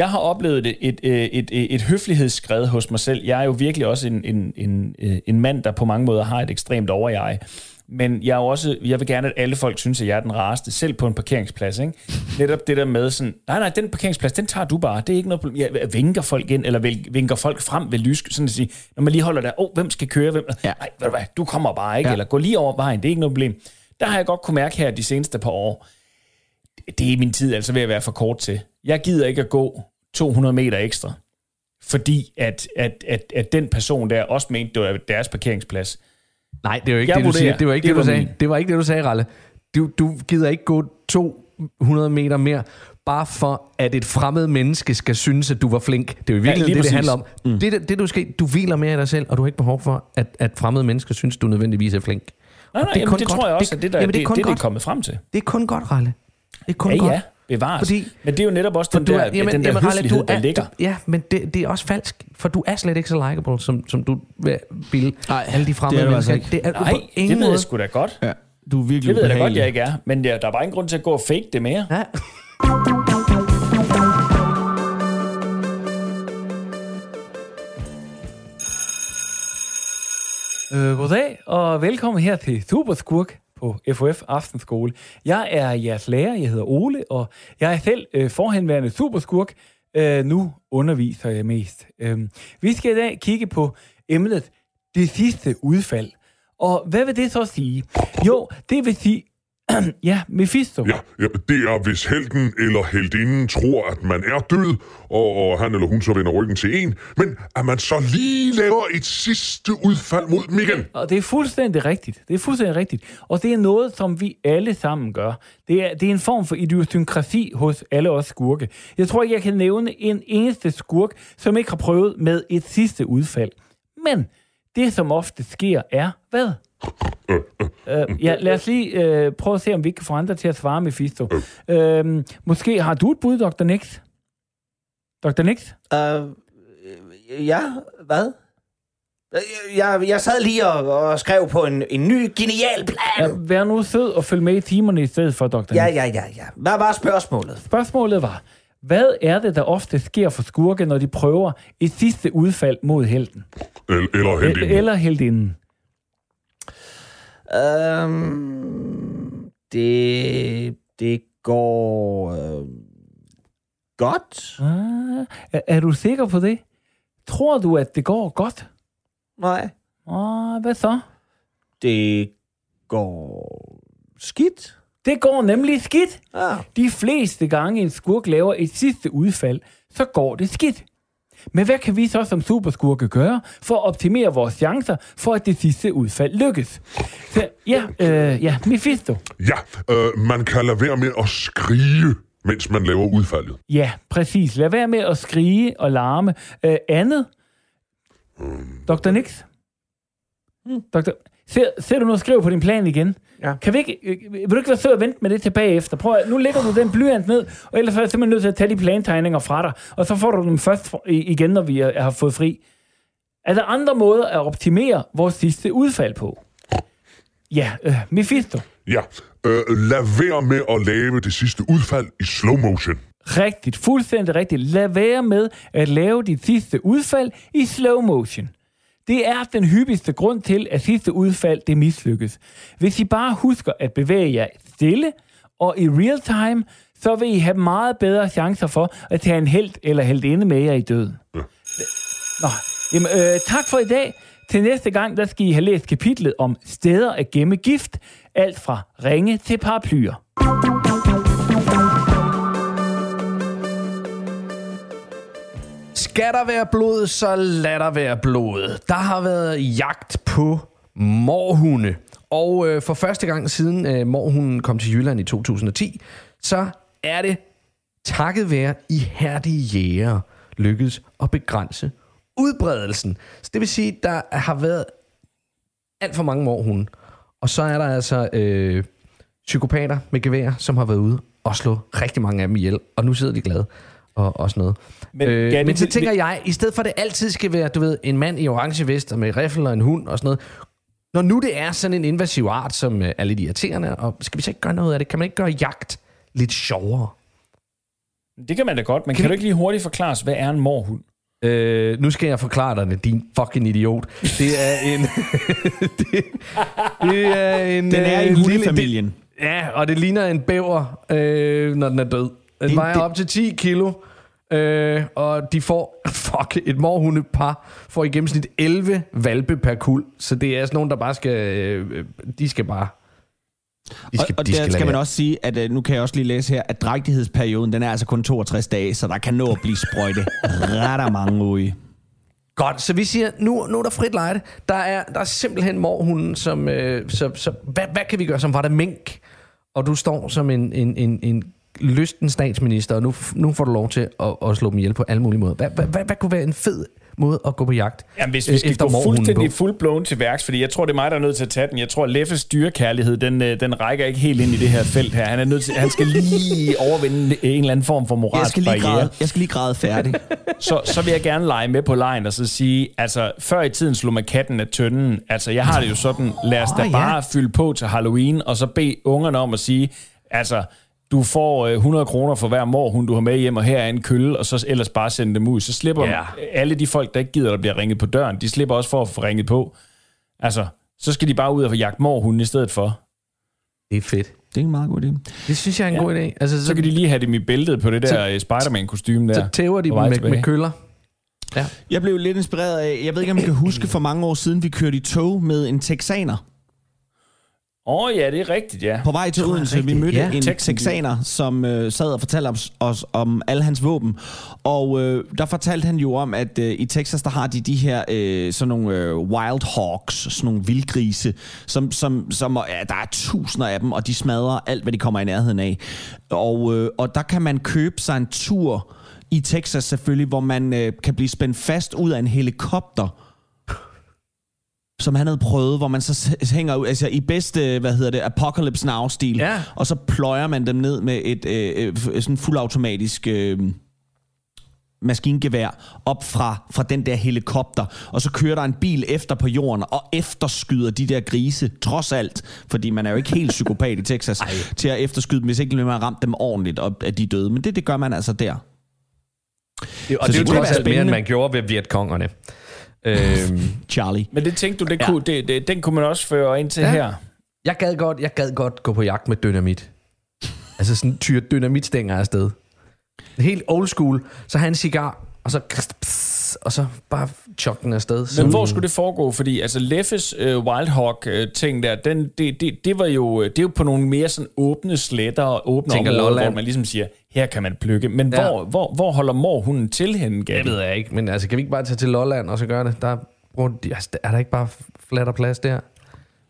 Jeg har oplevet et, et, et, et, et høflighedsskred hos mig selv. Jeg er jo virkelig også en, en, en, øh, en mand, der på mange måder har et ekstremt overjeg. Men jeg, er også, jeg vil gerne, at alle folk synes, at jeg er den rareste, selv på en parkeringsplads. Ikke? Netop det der med sådan, nej, nej, den parkeringsplads, den tager du bare. Det er ikke noget problem. Jeg vinker folk ind, eller vinker folk frem ved lys, sådan at sige, når man lige holder der, åh, oh, hvem skal køre, hvem? Ja. Nej, ved du hvad, du kommer bare, ikke? Ja. Eller gå lige over vejen, det er ikke noget problem. Der har jeg godt kunne mærke her de seneste par år, det er min tid altså ved at være for kort til. Jeg gider ikke at gå 200 meter ekstra, fordi at, at, at, at den person der også mente, det var deres parkeringsplads. Nej, det er jo ikke Jeg det, du siger. Det var ikke det det, var du sagde. min. Det var ikke det, du sagde, Ralle. Du, du gider ikke gå 200 meter mere, bare for at et fremmed menneske skal synes, at du var flink. Det er jo virkelig lige det, det præcis. handler om. Mm. Det, det, det, du skal, du hviler mere i dig selv, og du har ikke behov for, at, at fremmede mennesker synes, du nødvendigvis er flink. Nej, Og nej, det er det, kun det godt. tror jeg også, Det- at det, der, jamen, det, det er kun det, det, det er godt. kommet frem til. Det er kun godt, Ralle. Det er kun Ja, godt. ja, bevares. Fordi- men det er jo netop også den du der, er, jamen, den der jamen, høflighed, du der er, ligger. Du, ja, men det, det er også falsk, for du er slet ikke så likable, som, som du vil bilde Nej, alle de fremmede det er altså mennesker. ikke. Det er du Nej, på det ingen ved jeg sgu da godt. Ja, du er virkelig Det ved jeg da godt, jeg ikke er. Men ja, der er bare ingen grund til at gå og fake det mere. Ja. Øh, goddag og velkommen her til Superskurk på FOF Aftenskole. Jeg er jeres lærer, jeg hedder Ole, og jeg er selv øh, forhenværende superskurk. Øh, nu underviser jeg mest. Øh, vi skal i dag kigge på emnet det sidste udfald. Og hvad vil det så sige? Jo, det vil sige... ja, Mephisto. Ja, ja, det er, hvis helten eller heldinden tror, at man er død, og, og han eller hun så vender ryggen til en, men at man så lige laver et sidste udfald mod dem igen. Og det er fuldstændig rigtigt. Det er fuldstændig rigtigt. Og det er noget, som vi alle sammen gør. Det er, det er en form for idiosynkrasi hos alle os skurke. Jeg tror ikke, jeg kan nævne en eneste skurk, som ikke har prøvet med et sidste udfald. Men det, som ofte sker, er hvad? Uh, ja, lad os lige uh, prøve at se, om vi ikke kan få andre til at svare, Mephisto. Uh, måske har du et bud, Dr. Nix? Dr. Nix? Uh, ja, hvad? Øh, Jeg, jeg sad lige og, og skrev på en, en ny genial plan. Ja, vær nu sød og følg med i timerne i stedet for, Dr. Nix. Ja, ja, ja, ja. Hvad var spørgsmålet? Spørgsmålet var, hvad er det, der ofte sker for skurke, når de prøver et sidste udfald mod helten? El- eller heldinden. Eller heldinden. Um, det, det går øh, godt. Ah, er, er du sikker på det? Tror du, at det går godt? Nej, Ah, hvad så? det går skidt. Det går nemlig skidt. Ja. De fleste gange en skurk laver et sidste udfald, så går det skidt. Men hvad kan vi så som superskurke gøre for at optimere vores chancer for, at det sidste udfald lykkes? Så, ja, øh, ja, Mephisto. Ja, øh, man kan lade være med at skrige, mens man laver udfaldet. Ja, præcis. Lad være med at skrige og larme. Øh, andet? Dr. Nix? Dr. Ser, ser du nu skrive på din plan igen? Ja. Kan vi ikke, øh, vil du ikke være sød at vente med det tilbage efter? Prøv at, nu lægger du den blyant ned, og ellers er jeg simpelthen nødt til at tage de plantegninger fra dig, og så får du dem først igen, når vi er, har fået fri. Er der andre måder at optimere vores sidste udfald på? Ja, øh, Mephisto. Ja, øh, lad være med at lave det sidste udfald i slow motion. Rigtigt, fuldstændig rigtigt. Lad være med at lave dit sidste udfald i slow motion. Det er den hyppigste grund til, at sidste udfald det mislykkes. Hvis I bare husker at bevæge jer stille og i real time, så vil I have meget bedre chancer for at tage en held eller heldinde med jer i døden. Nå, jamen, øh, tak for i dag. Til næste gang, der skal I have læst kapitlet om steder at gemme gift. Alt fra ringe til paraplyer. Skal der være blod, så lad der være blod. Der har været jagt på morhunde. Og øh, for første gang siden øh, morhunden kom til Jylland i 2010, så er det takket være ihærdige jæger lykkedes at begrænse udbredelsen. Så det vil sige, der har været alt for mange morhunde. Og så er der altså øh, psykopater med gevær, som har været ude og slå rigtig mange af dem ihjel. Og nu sidder de glade og, og sådan noget. Men, Men, øh, Gatti, men så tænker jeg, i stedet for at det altid skal være, du ved, en mand i orange vest og med riffel og en hund og sådan noget, når nu det er sådan en invasiv art, som øh, er lidt irriterende, og skal vi så ikke gøre noget af det? Kan man ikke gøre jagt lidt sjovere? Det kan man da godt, men kan, kan du ikke lige hurtigt forklare os, hvad er en morhund? Øh, nu skal jeg forklare dig det, din fucking idiot. Det er en... det, det er en... Den er øh, i lille- hundefamilien. Det, ja, og det ligner en bæver, øh, når den er død. Den Det- vejer det- op til 10 kilo, øh, og de får... Fuck, et morhundepar får i gennemsnit 11 valpe per kul. Så det er sådan nogen, der bare skal... Øh, de skal bare... De Og, og der skal, lade skal man også sige, at øh, nu kan jeg også lige læse her, at drægtighedsperioden, den er altså kun 62 dage, så der kan nå at blive sprøjte ret mange ude. Godt, så vi siger, nu, nu er der frit lejde. Der er, der er simpelthen morhunden, som... Øh, så, så, hvad, hvad kan vi gøre, som var det mink? Og du står som en, en, en, en lysten statsminister, og nu, nu får du lov til at, at slå dem ihjel på alle mulige måder. Hvad, hvad, hvad, hvad kunne være en fed måde at gå på jagt? Jamen, hvis øh, vi skal efter gå fuldstændig på? fuldblåen til værks, fordi jeg tror, det er mig, der er nødt til at tage den. Jeg tror, at Leffes dyrekærlighed, den, øh, den rækker ikke helt ind i det her felt her. Han, er nødt til, han skal lige overvinde en eller anden form for Jeg moralsk skal lige barriere. græde, jeg skal lige græde færdig. så, så vil jeg gerne lege med på lejen og så sige, altså før i tiden slog man katten af tønden. Altså jeg har det jo sådan, lad os da ja. bare fylde på til Halloween, og så bede ungerne om at sige, altså du får øh, 100 kroner for hver morhund, du har med hjem, og her er en kølle, og så ellers bare sende dem ud. Så slipper Ja. alle de folk, der ikke gider, der bliver ringet på døren, de slipper også for at få ringet på. Altså, så skal de bare ud og få jagt morhunden i stedet for. Det er fedt. Det er en meget god idé. Det synes jeg er en ja. god idé. Altså, så, Så kan de lige have dem i bæltet på det der øh, Spider-Man-kostyme der. så tæver de dem med, tilbage. med køller. Ja. Jeg blev lidt inspireret af, jeg ved ikke, om I kan huske, for mange år siden, vi kørte i tog med en texaner. Åh oh, ja, det er rigtigt, ja. På vej til Odense, vi mødte Ja. en Texan. texaner, som øh, sad og fortalte os, os om alle hans våben. Og øh, der fortalte han jo om, at øh, i Texas, der har de de her øh, sådan nogle øh, wild hawks, sådan nogle vildgrise, som, som, som ja, der er tusinder af dem, og de smadrer alt, hvad de kommer i nærheden af. Og, øh, og der kan man købe sig en tur i Texas selvfølgelig, hvor man øh, kan blive spændt fast ud af en helikopter, som han havde prøvet, hvor man så hænger ud, altså i bedste, hvad hedder det, Apocalypse Now-stil, Ja. og så pløjer man dem ned med et øh, øh, f- sådan fuldautomatisk øh, maskingevær op fra, fra den der helikopter, og så kører der en bil efter på jorden og efterskyder de der grise, trods alt, fordi man er jo ikke helt psykopat i Texas, Ej. til at efterskyde dem, hvis ikke man har ramt dem ordentligt, og at de er døde. Men det, det gør man altså der. Det, og Så det er jo det trods alt mere, end man gjorde ved Vietkongerne. Øhm, Charlie. Men det tænkte du, det Ja. kunne, det, det, den kunne man også føre ind til Ja. her. jeg, gad godt, jeg gad godt gå på jagt med dynamit. Altså sådan tyre dynamitstænger afsted. Helt old school. Så have en cigar, og så og så bare chokke den afsted. Så, Men hvor skulle det foregå? Fordi altså Leffes øh, Wildhawk-ting der, den, det, det, det, var jo, det er jo på nogle mere sådan åbne sletter og åbne Tænker områder, Lolland. hvor man ligesom siger, her kan man plukke. Men Ja. hvor, hvor, hvor holder morhunden til henne, Det Gatti? ved jeg ikke, men altså, kan vi ikke bare tage til Lolland og så gøre det? Der, altså, er der ikke bare flat og plads der?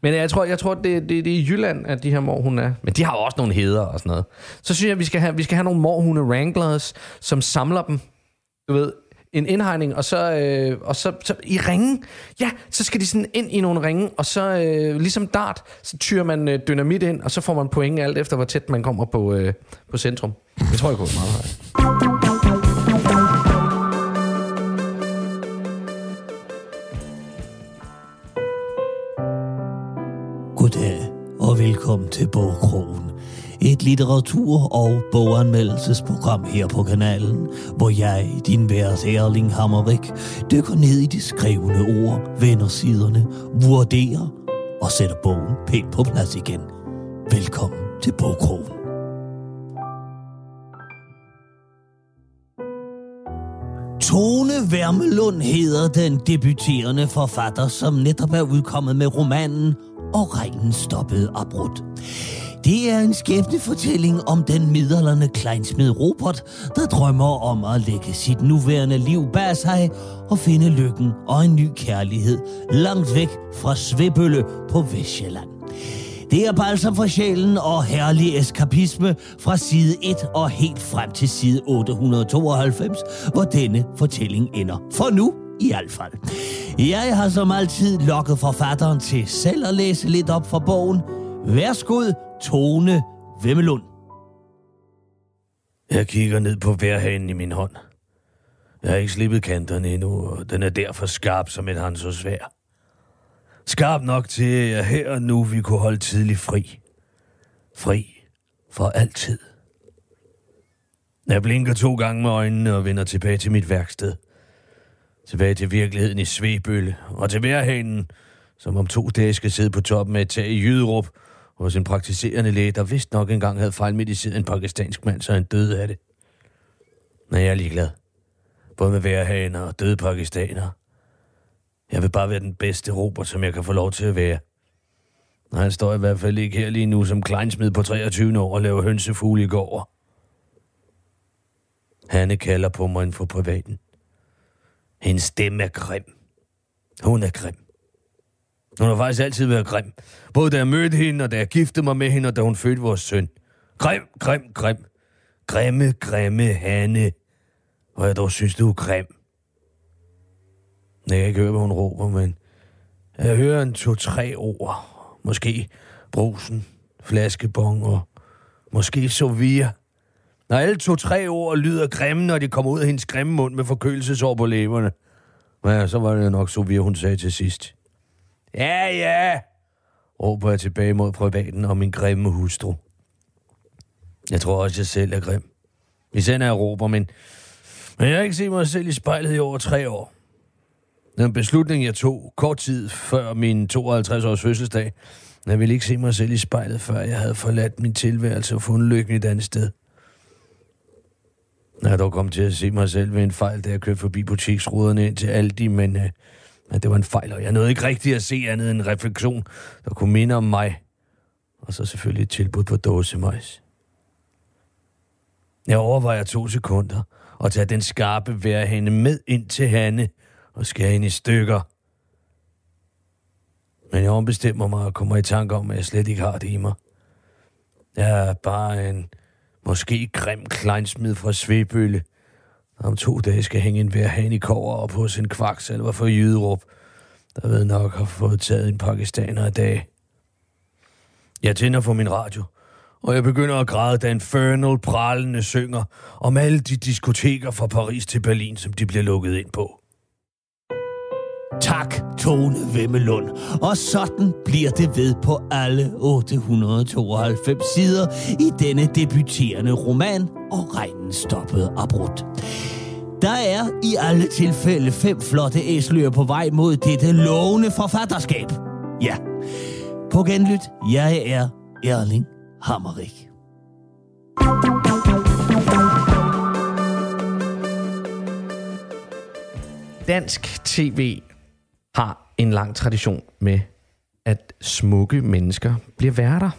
Men jeg tror, jeg tror det, det, det er i Jylland, at de her morhunde er. Men de har jo også nogle heder og sådan noget. Så synes jeg, vi skal have, vi skal have nogle morhunde wranglers, som samler dem. Du ved, en indhegning, og så, øh, og så, så i ringen, ja, så skal de sådan ind i nogle ringe, og så øh, ligesom dart, så tyrer man øh, dynamit ind, og så får man point alt efter, hvor tæt man kommer på, øh, på centrum. Det tror jeg går meget højt. Goddag og velkommen til Borgkrogen. Et litteratur- og boganmeldelsesprogram her på kanalen, hvor jeg, din vært Erling Hammerik, dykker ned i de skrevne ord, vender siderne, vurderer og sætter bogen pænt på plads igen. Velkommen til Bogkrogen. Tone Værmelund hedder den debuterende forfatter, som netop er udkommet med romanen Og regnen stoppede abrupt. Det er en skæbnefortælling om den middelalderne kleinsmed Robert, der drømmer om at lægge sit nuværende liv bag sig og finde lykken og en ny kærlighed langt væk fra Svebølle på Vestjylland. Det er balsam for sjælen og herlig eskapisme fra side 1 og helt frem til side 892, hvor denne fortælling ender. For nu i hvert fald. Jeg har som altid lokket forfatteren til selv at læse lidt op fra bogen. Værsgod, Tone Vemmelund. Jeg kigger ned på værhanen i min hånd. Jeg har ikke slippet kanterne endnu, og den er derfor skarp som et hansosvær. Skarp nok til, at her og nu vi kunne holde tidlig fri. Fri for altid. Jeg blinker to gange med øjnene og vender tilbage til mit værksted. Tilbage til virkeligheden i Svebølle og til værhanen, som om to dage skal sidde på toppen af et tag i Jyderup, hos en praktiserende læge, der vist nok engang havde fejlmediceret en pakistansk mand, så han døde af det. Men jeg er ligeglad. Både med værhaner og døde pakistanere. Jeg vil bare være den bedste Robert, som jeg kan få lov til at være. Og han står i hvert fald ikke her lige nu som kleinsmed på 23 år og laver hønsefugle i går. Hanne kalder på mig inden for privaten. Hendes stemme er grim. Hun er grim. Hun har faktisk altid været grim. Både da jeg mødte hende, og da jeg giftede mig med hende, og da hun fødte vores søn. Grim, grim, grim. Grimme, grimme Hanne. Og jeg dog synes, du er grim. Jeg kan ikke høre, hvad hun råber, men jeg hører en to-tre ord. Måske brusen, flaskebong og måske Sovia. Når alle to-tre ord lyder grimme, når de kommer ud af hendes grimme mund med forkølelsesår på læberne. Ja, så var det nok Sovia, hun sagde til sidst. Ja, ja, råber jeg tilbage mod privaten og min grimme hustru. Jeg tror også, jeg selv er grim. Især når jeg råber, men, men jeg har ikke set mig selv i spejlet i over tre år. Den beslutning, jeg tog kort tid før min 52-års fødselsdag, jeg ville ikke se mig selv i spejlet, før jeg havde forladt min tilværelse og fundet lykken et andet sted. Jeg dog kom til at se mig selv ved en fejl, da jeg kørte forbi butiksruderne ind til Aldi, men øh, men det var en fejl, og jeg nåede ikke rigtigt at se andet end en refleksion, der kunne minde om mig. Og så selvfølgelig et tilbud på dåsemøjs. Jeg overvejer to sekunder og tage den skarpe værhænde med ind til Hanne og skære hende i stykker. Men jeg ombestemmer mig og kommer i tanke om, at jeg slet ikke har det i mig. Jeg er bare en måske grim kleinsmid fra Svebølle, om to dage skal hænge en værhan i kover op hos en kvaksalver for Jyderup, der ved nok har fået taget en pakistaner i dag. Jeg tænder for min radio, og jeg begynder at græde, da Infernal prallende synger om alle de diskoteker fra Paris til Berlin, som de bliver lukket ind på. Tak, Tone Vemmelund. Og sådan bliver det ved på alle 892 sider i denne debuterende roman, og regnen stoppede abrupt. Der er i alle tilfælde fem flotte æsler på vej mod dette lovende forfatterskab. Ja, på genlyt, jeg er Erling Hammerik. Dansk tv har en lang tradition med, at smukke mennesker bliver værter.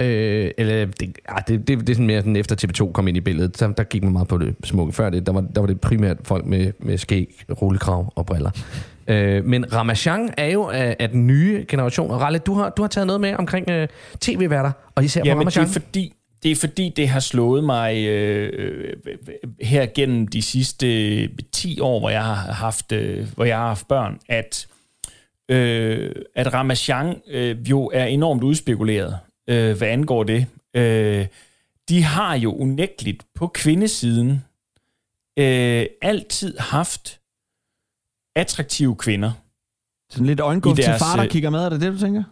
Øh, eller det, ja, det, det, det er sådan mere sådan efter TV2 kom ind i billedet, der, der gik man meget på det smukke. Før det, der var, der var det primært folk med, med skæg, rullekrav og briller. Øh, men Ramachan er jo af, af den nye generation. Og Ralle, du har, du har taget noget med omkring øh, tv-værter, og især Ja, på men det Ramachan. er fordi, det er fordi, det har slået mig øh, øh, her gennem de sidste 10 år, hvor jeg har haft, øh, hvor jeg har haft børn, at, øh, at Ramachan øh, jo er enormt udspekuleret, øh, hvad angår det. Øh, de har jo unægteligt på kvindesiden øh, altid haft attraktive kvinder. Sådan lidt øjenguf I til far, der øh, kigger med, er det det, du tænker?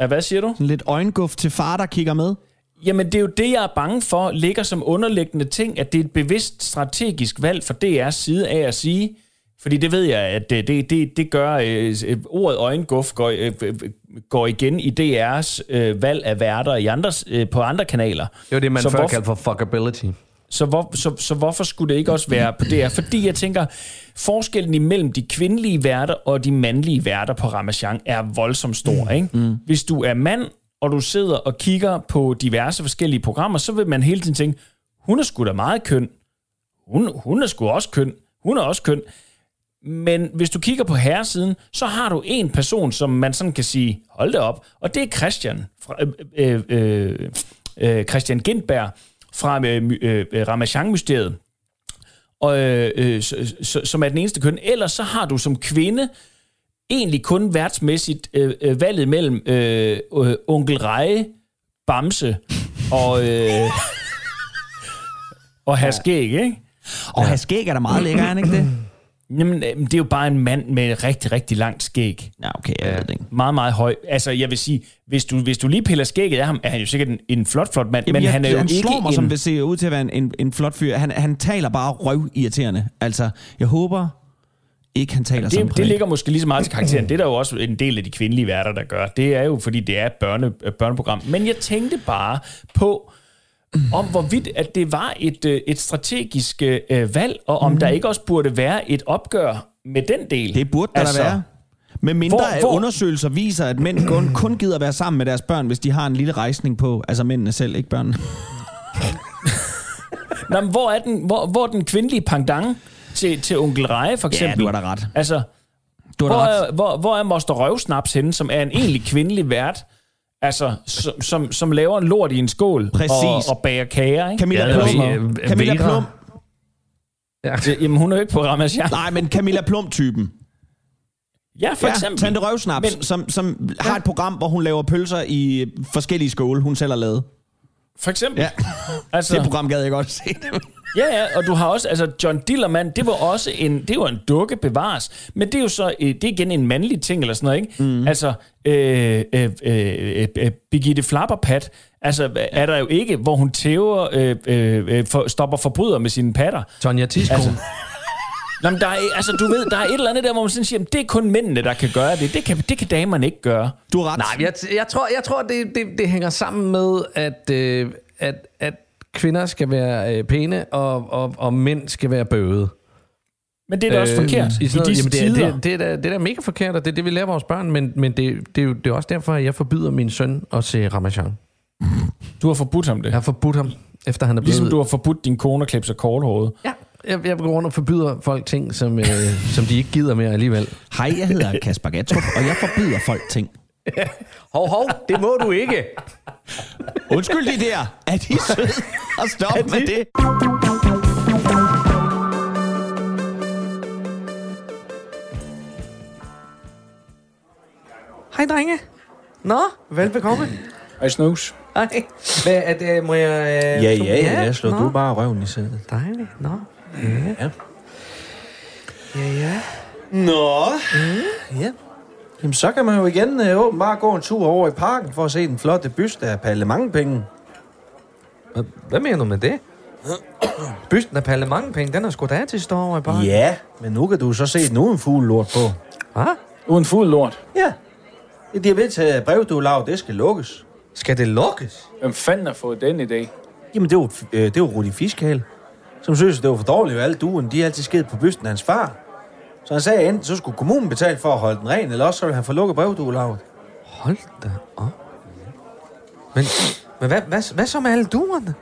Ja, hvad siger du? Sådan lidt øjenguf til far, der kigger med? Jamen, det er jo det, jeg er bange for, ligger som underliggende ting, at det er et bevidst strategisk valg fra DR's side af at sige, fordi det ved jeg, at det, det, det, det gør, øh, øh, ordet øjenguf går, øh, øh, går igen i DR's øh, valg af værter i andres, øh, på andre kanaler. Det var det, man Så før hvorfor- kaldte for fuckability. Så, hvor, så, så hvorfor skulle det ikke også være på DR? Fordi jeg tænker, forskellen imellem de kvindelige værter og de mandlige værter på Ramachan er voldsomt stor. Mm. Ikke? Mm. Hvis du er mand, og du sidder og kigger på diverse forskellige programmer, så vil man hele tiden tænke, hun er sgu da meget køn. Hun, hun er sgu også køn. Hun er også køn. Men hvis du kigger på herresiden, så har du en person, som man sådan kan sige, hold det op, og det er Christian, fra, øh, øh, øh, Christian Gindberg fra øh, my- øh, Ramachan-mysteriet, og, øh, øh, som er den eneste køn. Ellers så har du som kvinde egentlig kun værtsmæssigt øh, øh, valget mellem øh, øh, onkel Reje, Bamse og, øh, og Herskæg, ikke? Og ja. skæg er da meget lækker, er han ikke det? Jamen, øh, det er jo bare en mand med rigtig, rigtig langt skæg. Ja, okay, jeg ved det ikke. Meget, meget høj. Altså, jeg vil sige, hvis du, hvis du lige piller skægget af ham, er han jo sikkert en, en flot, flot mand, Jamen, men jeg, han er jo han ikke slår mig, en... som det ser ud til at være en, en, en flot fyr. Han, han taler bare røvirriterende. Altså, jeg håber ikke, han taler som det, det ligger måske lige så meget til karakteren. Det er der jo også en del af de kvindelige værter, der gør. Det er jo, fordi det er et børne, børneprogram. Men jeg tænkte bare på, om hvorvidt at det var et, øh, et strategisk øh, valg, og om mm. der ikke også burde være et opgør med den del. Det burde der altså, være. Med mindre Hvor- hvor, undersøgelser viser, at mænd kun, kun gider være sammen med deres børn, hvis de har en lille rejsning på. Altså mændene selv, ikke børnene. Nå, men hvor, er den, hvor, hvor den kvindelige pendant til, til onkel Reje, for Ja, eksempel? du har da ret. Altså, Du har hvor, da ret. er, hvor, hvor er Moster Røvsnaps henne, som er en egentlig kvindelig vært, altså, som, som, som laver en lort i en skål Præcis. og, og bager kager, ikke? Camilla Ja, Plum. øh, Camilla Vera. Plum. Ja. Jamen, hun er jo ikke på Ramachan. Nej, men Camilla Plum-typen. Ja, for Ja, eksempel. Tante Røvsnaps, Men- som, som har et program, hvor hun laver pølser i forskellige skåle, hun selv har lavet. For eksempel. Ja, altså, det program gad jeg godt se. Ja, ja, og du har også, altså John Dillermand, det var også en, det var en dukke bevares, men det er jo så, øh, det er igen en mandlig ting eller sådan noget, ikke? Mm. Altså, øh, øh, øh, øh, Birgitte Flapperpat, altså er der jo ikke, hvor hun tæver, øh, øh, øh, for, stopper forbryder med sine patter. Tonja Tisko. Altså, Nå, men der er, altså, du ved, der er et eller andet der, hvor man sådan siger, "Jamen, det er kun mændene, der kan gøre det. Det kan, det kan damerne ikke gøre. Du har ret. Nej, jeg, jeg tror, jeg tror det, det, det hænger sammen med, at, øh, at, at kvinder skal være øh, pæne, og, og, og mænd skal være bøvede. Men det er da også Øh, forkert i i, sådan noget- disse jamen, det, er- tider. Det, det, er da, det er da mega forkert, og det er det, vi lærer vores børn, men, men det, det, er jo, det er også derfor, at jeg forbyder min søn at se Ramachan. Du har forbudt ham det. Jeg har forbudt ham, efter han er blevet... Ligesom du har forbudt din kone at klippe sig korthåret. Ja, jeg, jeg går rundt og forbyder folk ting, som, øh, som de ikke gider mere alligevel. Hej, jeg hedder Kasper Gatrup, og jeg forbyder folk ting. Hov, hov, det må du ikke. Undskyld de der. Er de søde? Og stop med det. Hej, drenge. Nå, velbekomme. Hej, Snus. Hej. Hvad er det, må jeg... Øh, Ja, ja, ja, jeg slår nå. du bare røven i sædet. Dejligt, nå. Ja. Ja, ja. Nå, mm. ja. Jamen, så kan man jo igen øh, åbenbart gå en tur over i parken for at se den flotte byste af Palle Mangepenge. Hvad- Hvad mener du med det? Bysten af Palle Mangepenge, den er sgu da til stå over i parken. Ja, men nu kan du så se den uden fugl lort på. Hvad? Uden fuld lort. Ja. Det er ved til at brev, du laver, det skal lukkes. Skal det lukkes? Hvem fanden har fået den idé? Jamen, det var, øh, det var Rudi Fiskal, som synes, det var for dårligt, at alle duerne, de er altid sket på bysten af hans far. Så han sagde, enten så skulle kommunen betale for at holde den ren, eller også så ville han få lukket brevduelaget. Hold da op. Men, men hvad, hvad, hvad så med alle duerne?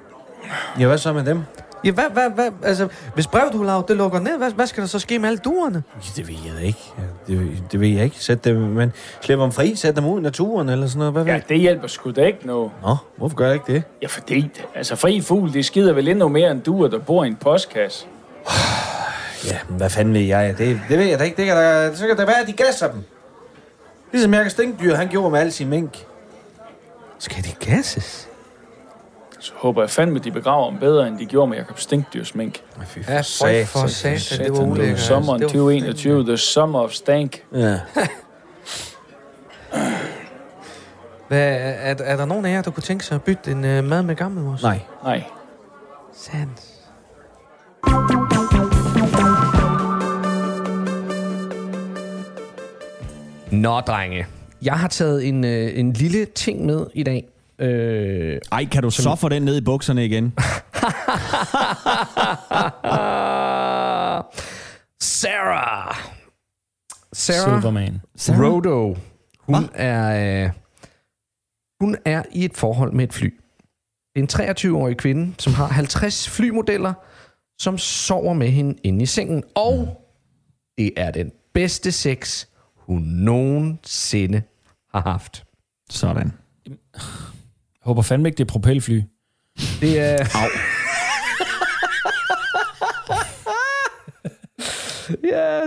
Ja, hvad så med dem? Ja, hvad, hvad, hvad, altså, hvis brevduelaget det lukker ned, hvad, hvad skal der så ske med alle duerne? Ja, det ved jeg ikke. Ja, det, det ved jeg ikke. Sæt dem, men slip dem fri, sæt dem ud i naturen eller sådan noget. Hvad Ja, ja. det hjælper sgu da ikke noget. Nå, hvorfor gør jeg ikke det? Ja, fordi, altså fri fugl, det skider vel endnu mere end duer, der bor i en postkasse. Ja, men hvad fanden ved jeg? Det, det ved jeg da ikke. Det kan da, så kan det være, at de gasser dem. Ligesom Jakob Stinkdyr, han gjorde med al sin mink. Skal de gasses? Så håber jeg fandme, de begraver dem bedre, end de gjorde med Jakob Stinkdyrs mink. Ja, for, for satan, det var ulækkert. Sommeren altså. Det var 2021, the summer of stank. Ja. Hvad, er, er der nogen af jer, der kunne tænke sig at bytte en uh, mad med gammelmors? Nej. Nej. Sandt. Nå, drenge. Jeg har taget en, øh, en lille ting med i dag. Øh, Ej, kan du så få den ned i bukserne igen? Sarah. Sarah Silverman. Sarah? Rodo. Hun er, øh, hun er i et forhold med et fly. Det er en 23-årig kvinde, som har 50 flymodeller, som sover med hende inde i sengen. Og det er den bedste sex, hun nogensinde har haft. Sådan. Jeg håber fandme ikke, det er propelfly. Det er... Au. ja,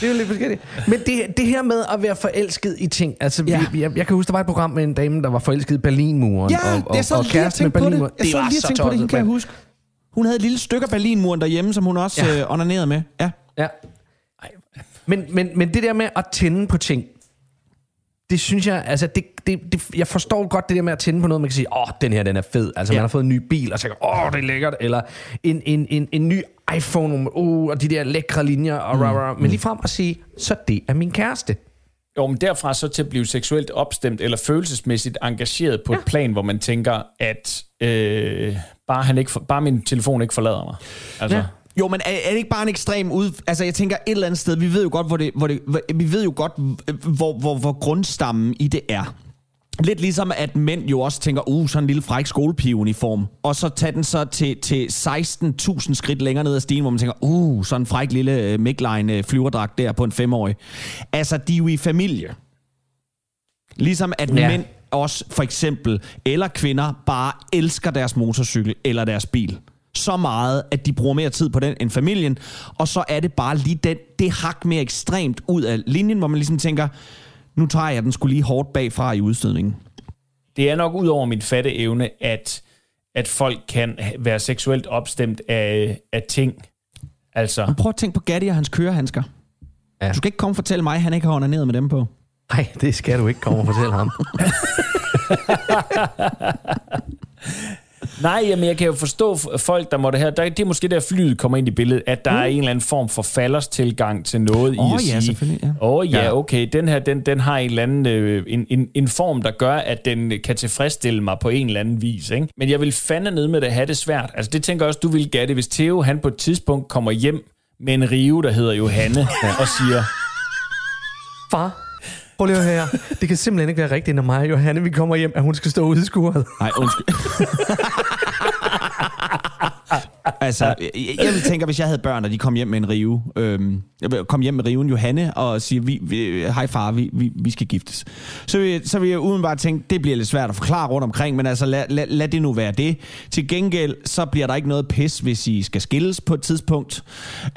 det er jo lidt forskelligt. Men det, det her med at være forelsket i ting, altså Ja. vi, jeg, jeg kan huske, der var et program med en dame, der var forelsket i Berlinmuren. Ja, og, og, det er så og lige tænke på det. Jeg så var lige at tænke på det, hende kan jeg huske. Hun havde et lille stykke af Berlinmuren derhjemme, som hun også ja. øh, onanerede med. Ja. Ja. Men, men, men det der med at tænde på ting, det synes jeg, altså det, det, det, jeg forstår godt det der med at tænde på noget, man kan sige, åh, den her, den er fed. Altså ja. man har fået en ny bil, og så tænker, åh, det er lækkert. Eller en, en, en, en ny iPhone, uh, og de der lækre linjer, og mm. rah, rah. men lige frem at sige, så det er min kæreste. Jo, men derfra så til at blive seksuelt opstemt eller følelsesmæssigt engageret på ja. et plan, hvor man tænker, at øh, bare, han ikke for, bare min telefon ikke forlader mig. Altså, Ja. Jo, men er, er det ikke bare en ekstrem ud... Altså, jeg tænker et eller andet sted, vi ved jo godt, hvor det, hvor det, vi ved jo godt, hvor, hvor, hvor grundstammen i det er. Lidt ligesom, at mænd jo også tænker, uh, sådan en lille fræk skolepigeuniform. Og så tager den så til, til 16.000 skridt længere ned ad stigen, hvor man tænker, uh, sådan en fræk lille uh, Mikline flyverdragt der på en femårig. Altså, de er jo i familie. Ligesom at ja. mænd også for eksempel, eller kvinder, bare elsker deres motorcykel eller deres bil så meget, at de bruger mere tid på den end familien, og så er det bare lige den, det hak mere ekstremt ud af linjen, hvor man ligesom tænker, nu tager jeg den skulle lige hårdt bagfra i udstødningen. Det er nok ud over min fatte evne, at, at folk kan være seksuelt opstemt af, af ting. Altså, Prøv at tænke på Gatti og hans kørehandsker. Ja. Ja. Du skal ikke komme og fortælle mig, at han ikke har onaneret med dem på. Nej, det skal du ikke komme og fortælle ham. Nej, jamen jeg kan jo forstå folk, der måtte her, der, det er måske der flyet kommer ind i billedet, at der mm. er en eller anden form for falders tilgang til noget Åh, i at ja, sige, selvfølgelig, ja. åh oh, ja, okay, den her, den, den har en eller anden, øh, en, en, en form, der gør, at den kan tilfredsstille mig på en eller anden vis, ikke? Men jeg vil fandme ned med det have det svært. Altså det tænker jeg også, du vil det, hvis Theo, han på et tidspunkt kommer hjem med en rive, der hedder Johanne, ja. og siger, Far, prøv lige at høre her. Det kan simpelthen ikke være rigtigt, når mig og Johanne, vi kommer hjem, at hun skal stå ude i skuret. Nej, undskyld. altså, jeg, jeg tænker, hvis jeg havde børn, og de kom hjem med en rive, øhm, kom hjem med riven Johanne, og siger, vi, vi, hej far, vi, vi, vi skal giftes. Så vil, så vil jeg udenbart tænke, det bliver lidt svært at forklare rundt omkring, men altså, lad, lad, lad det nu være det. Til gengæld, så bliver der ikke noget pis, hvis I skal skilles på et tidspunkt,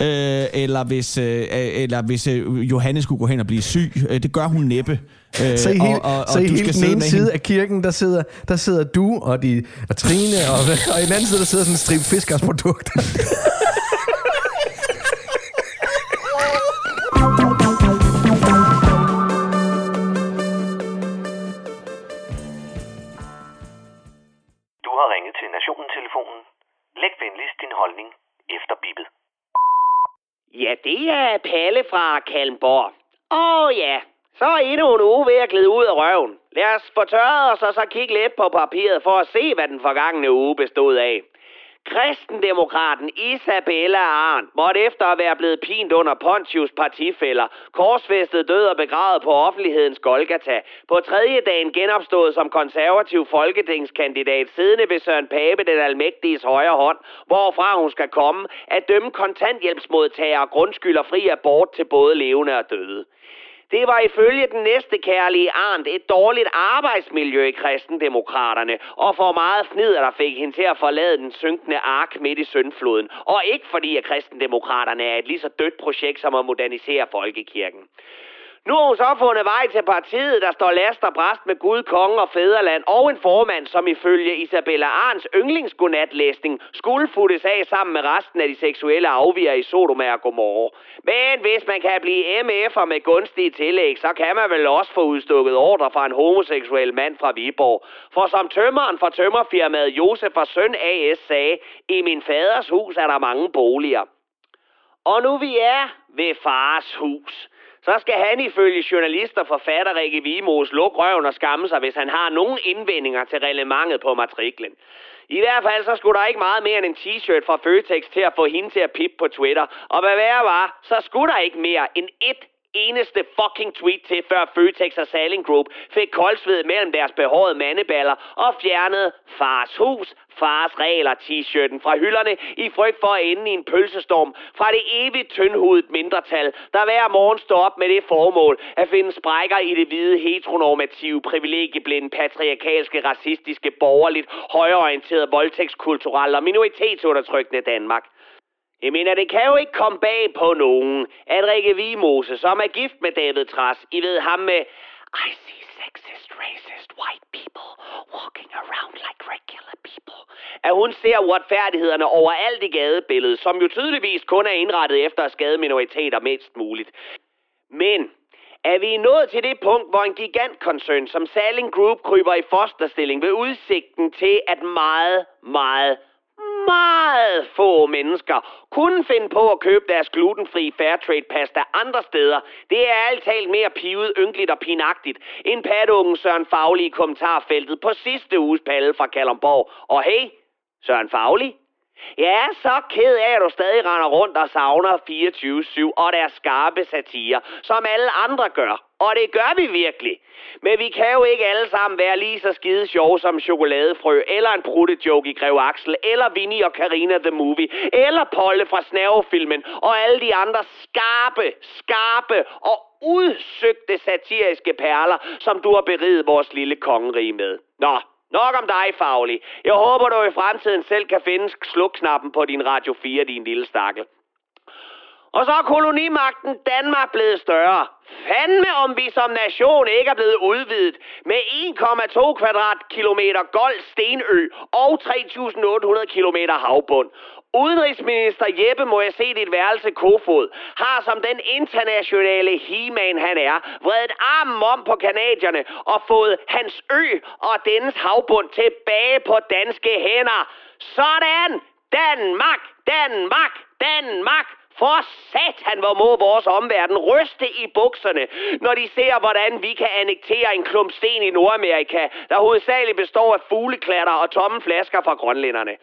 øh, eller hvis, øh, øh eller hvis øh, Johanne skulle gå hen og blive syg. Øh, det gør hun næppe. Øh, Så i hele, og, og, og så i du hele skal den ene side hende. af kirken, der sidder, der sidder du og, de, og Trine, og, og i den anden side, der sidder sådan en strip fiskersprodukter. Du har ringet til Nationen-telefonen. Læg venligst din holdning efter bippet. Ja, det er Palle fra Kalmborg. Åh oh, ja, så er endnu en uge ved at glide ud af røven. Lad os få tørret os og så kigge lidt på papiret for at se, hvad den forgangne uge bestod af. Kristendemokraten Isabella Arndt måtte efter at være blevet pint under Pontius partifælder, korsfæstet død og begravet på offentlighedens Golgata, på tredje dagen genopstået som konservativ folketingskandidat, siddende ved Søren Pape, den almægtiges højre hånd, hvorfra hun skal komme, at dømme kontanthjælpsmodtagere, grundskyld og fri abort til både levende og døde. Det var ifølge den næste kærlige Arndt et dårligt arbejdsmiljø i kristendemokraterne, og for meget fnider, der fik hende til at forlade den synkende ark midt i syndfloden. Og ikke fordi, at kristendemokraterne er et lige så dødt projekt som at modernisere folkekirken. Nu har hun så fundet vej til partiet, der står last og bræst med Gud, konge og fæderland, og en formand, som ifølge Isabella Arns yndlingsgodnatlæsning skulle futtes af sammen med resten af de seksuelle afviger i Sodoma og Gomorra. Men hvis man kan blive MF'er med gunstige tillæg, så kan man vel også få udstukket ordre fra en homoseksuel mand fra Viborg. For som tømmeren fra tømmerfirmaet Josef og Søn AS sagde, i min faders hus er der mange boliger. Og nu vi er ved fars hus, så skal han ifølge journalister forfatter Rikke Vimos lukke røven og skamme sig, hvis han har nogen indvendinger til relevantet på matriklen. I hvert fald så skulle der ikke meget mere end en t-shirt fra Føtex til at få hende til at pippe på Twitter. Og hvad værre var, så skulle der ikke mere end et eneste fucking tweet til, før Føtex og Saling Group fik koldsved mellem deres behårede mandeballer og fjernede fars hus, fars regler t-shirten fra hylderne i frygt for at ende i en pølsestorm fra det evigt tyndhudet mindretal, der hver morgen står op med det formål at finde sprækker i det hvide heteronormative, privilegieblinde, patriarkalske, racistiske, borgerligt, højreorienterede, voldtægtskulturelle og minoritetsundertrykkende Danmark. Jeg mener, det kan jo ikke komme bag på nogen, at Rikke Vimose, som er gift med David Tras, I ved ham med I see sexist, racist, white people walking around like regular people. At hun ser uretfærdighederne overalt i gadebilledet, som jo tydeligvis kun er indrettet efter at skade minoriteter mindst muligt. Men er vi nået til det punkt, hvor en gigantkoncern som Saling Group kryber i fosterstilling ved udsigten til, at meget, meget, meget få mennesker kunne finde på at købe deres glutenfri Fairtrade pasta andre steder. Det er alt talt mere pivet, ynkeligt og pinagtigt end patungen Søren Fagli i kommentarfeltet på sidste uges palle fra Kalumborg. Og hey, Søren Fagli, jeg er så ked af, at du stadig render rundt og savner 24-7 og deres skarpe satire, som alle andre gør. Og det gør vi virkelig. Men vi kan jo ikke alle sammen være lige så skide sjove som chokoladefrø, eller en pruttejoke i Grev Axel, eller Vinnie og Karina the Movie, eller Polle fra Snavefilmen, og alle de andre skarpe, skarpe og udsøgte satiriske perler, som du har beriget vores lille kongerige med. Nå, Nok om dig, Faglig. Jeg håber, du i fremtiden selv kan finde slukknappen på din Radio 4, din lille stakkel. Og så er kolonimagten Danmark blevet større. Fandme om vi som nation ikke er blevet udvidet med 1,2 kvadratkilometer gold stenø og 3.800 kilometer havbund. Udenrigsminister Jeppe, må jeg se dit værelse Kofod, har som den internationale he han er, vredet armen om på kanadierne og fået hans ø og dennes havbund tilbage på danske hænder. Sådan! Danmark! Danmark! Danmark! For satan, hvor må vores omverden ryste i bukserne, når de ser, hvordan vi kan annektere en klump sten i Nordamerika, der hovedsageligt består af fugleklatter og tomme flasker fra grønlænderne.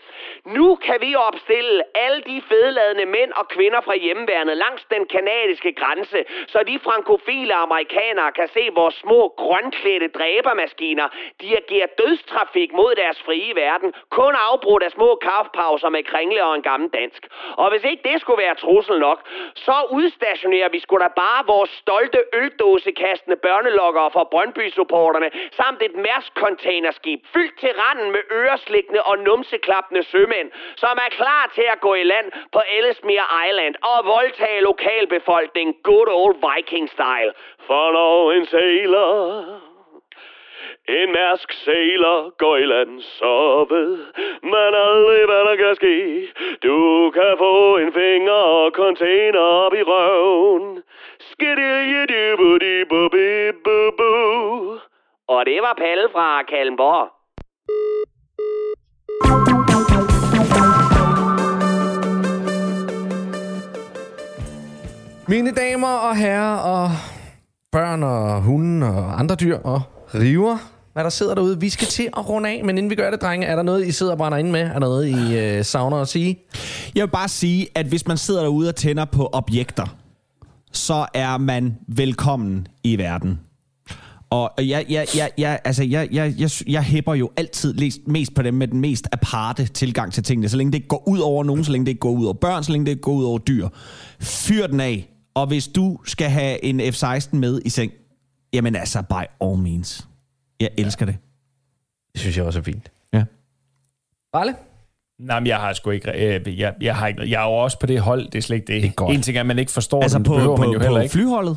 Nu kan vi opstille alle de fedladende mænd og kvinder fra hjemmeværnet langs den kanadiske grænse, så de frankofile amerikanere kan se vores små grønklædte dræbermaskiner dirigerer dødstrafik mod deres frie verden, kun afbrudt af små kaffepauser med kringle og en gammel dansk. Og hvis ikke det skulle være trussel nok, så udstationerer vi sgu da bare vores stolte øldåsekastende børnelokkere fra Brøndby-supporterne, samt et Mærsk-containerskib fyldt til randen med øreslikkende og numseklappende sømænd, som er klar til at gå i land på Ellesmere Island og voldtage lokalbefolkningen good old viking style. Follow en sailor. En mærsk sailor går i land sovet, men aldrig hvad der kan ske. Du kan få en finger og container op i røven. Og det var Palle fra Kalmborg. Mine damer og herrer og børn og hunde og andre dyr og river, hvad der sidder derude. Vi skal til at runde af, men inden vi gør det, drenge, er der noget, I sidder og brænder inde med? Er der noget, I øh, savner at sige? Jeg vil bare sige, at hvis man sidder derude og tænder på objekter, så er man velkommen i verden. Og jeg, jeg, jeg, jeg, altså jeg, jeg, jeg, jeg hæpper jo altid mest på dem med den mest aparte tilgang til tingene. Så længe det ikke går ud over nogen, så længe det ikke går ud over børn, så længe det ikke går ud over dyr. Fyr den af. Og hvis du skal have en F-16 med i seng, jamen altså, by all means. Jeg elsker ja. det. Det synes jeg også er fint. Ja. Ralle? Nej, men jeg har sgu ikke... Øh, jeg, jeg, har ikke, jeg er jo også på det hold, det er slet ikke det. det er godt. En ting er, at man ikke forstår altså den, på, behøver på, man jo på heller ikke. flyholdet?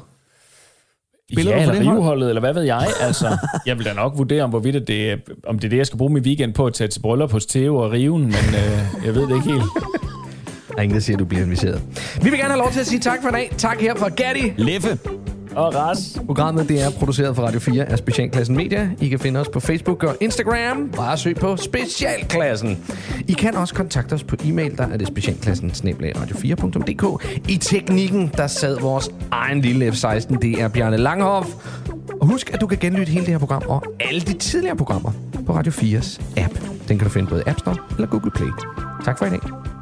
Spiller ja, eller det hold? riveholdet, eller hvad ved jeg. Altså, jeg vil da nok vurdere, om, hvorvidt det er, om det er det, jeg skal bruge min weekend på at tage til bryllup hos Theo og Riven, men øh, jeg ved det ikke helt. Der er ingen, der siger, at du bliver inviteret. Vi vil gerne have lov til at sige tak for i dag. Tak her fra Gatti. Leffe. Og Ras. Programmet det er produceret for Radio 4 af Specialklassen Media. I kan finde os på Facebook og Instagram. Bare søg på Specialklassen. I kan også kontakte os på e-mail, der er det specialklassen radio4.dk. I teknikken, der sad vores egen lille F-16, det er Bjarne Langhoff. Og husk, at du kan genlytte hele det her program og alle de tidligere programmer på Radio 4's app. Den kan du finde både i App Store eller Google Play. Tak for i dag.